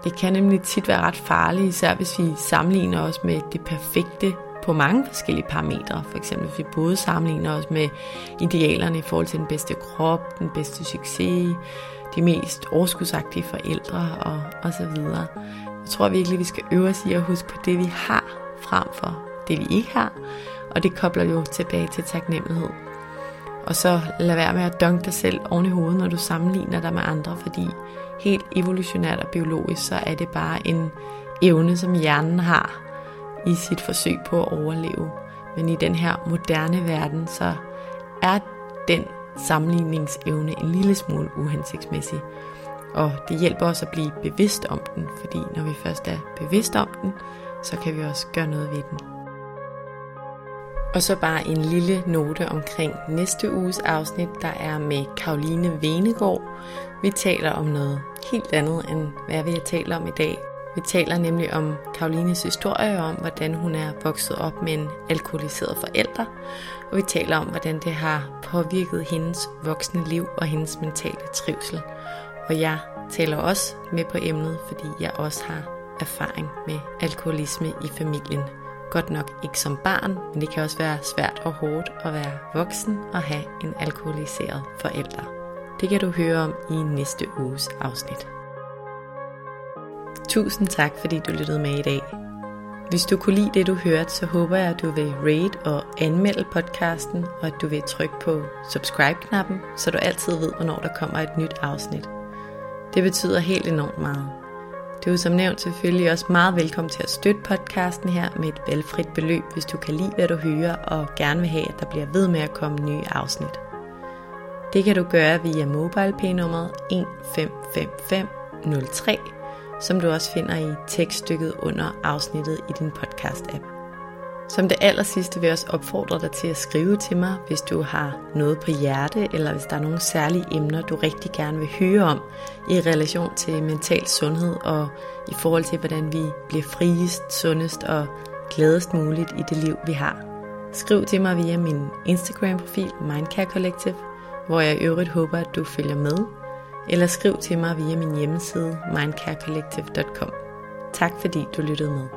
Det kan nemlig tit være ret farligt, især hvis vi sammenligner os med det perfekte på mange forskellige parametre. For eksempel hvis vi både sammenligner os med idealerne i forhold til den bedste krop, den bedste succes, de mest overskudsagtige forældre og, og så videre. Jeg tror virkelig, vi skal øve os i at huske på det, vi har, frem for det, vi ikke har. Og det kobler jo tilbage til taknemmelighed. Og så lad være med at dunke dig selv oven i hovedet, når du sammenligner dig med andre, fordi helt evolutionært og biologisk, så er det bare en evne, som hjernen har i sit forsøg på at overleve. Men i den her moderne verden, så er den sammenligningsevne en lille smule uhensigtsmæssig. Og det hjælper os at blive bevidst om den, fordi når vi først er bevidst om den, så kan vi også gøre noget ved den. Og så bare en lille note omkring næste uges afsnit, der er med Karoline Venegård. Vi taler om noget helt andet, end hvad vi har talt om i dag, vi taler nemlig om Karolines historie om, hvordan hun er vokset op med en alkoholiseret forælder, og vi taler om, hvordan det har påvirket hendes voksne liv og hendes mentale trivsel. Og jeg taler også med på emnet, fordi jeg også har erfaring med alkoholisme i familien. Godt nok ikke som barn, men det kan også være svært og hårdt at være voksen og have en alkoholiseret forælder. Det kan du høre om i næste uges afsnit. Tusind tak, fordi du lyttede med i dag. Hvis du kunne lide det, du hørte, så håber jeg, at du vil rate og anmelde podcasten, og at du vil trykke på subscribe-knappen, så du altid ved, hvornår der kommer et nyt afsnit. Det betyder helt enormt meget. Du er som nævnt selvfølgelig også meget velkommen til at støtte podcasten her med et valgfrit beløb, hvis du kan lide, hvad du hører, og gerne vil have, at der bliver ved med at komme nye afsnit. Det kan du gøre via MobilePay-nummeret 155503 som du også finder i tekststykket under afsnittet i din podcast-app. Som det aller sidste vil jeg også opfordre dig til at skrive til mig, hvis du har noget på hjerte, eller hvis der er nogle særlige emner, du rigtig gerne vil høre om i relation til mental sundhed og i forhold til, hvordan vi bliver friest, sundest og gladest muligt i det liv, vi har. Skriv til mig via min Instagram-profil Mindcare Collective, hvor jeg i øvrigt håber, at du følger med eller skriv til mig via min hjemmeside mindcarecollective.com. Tak fordi du lyttede med.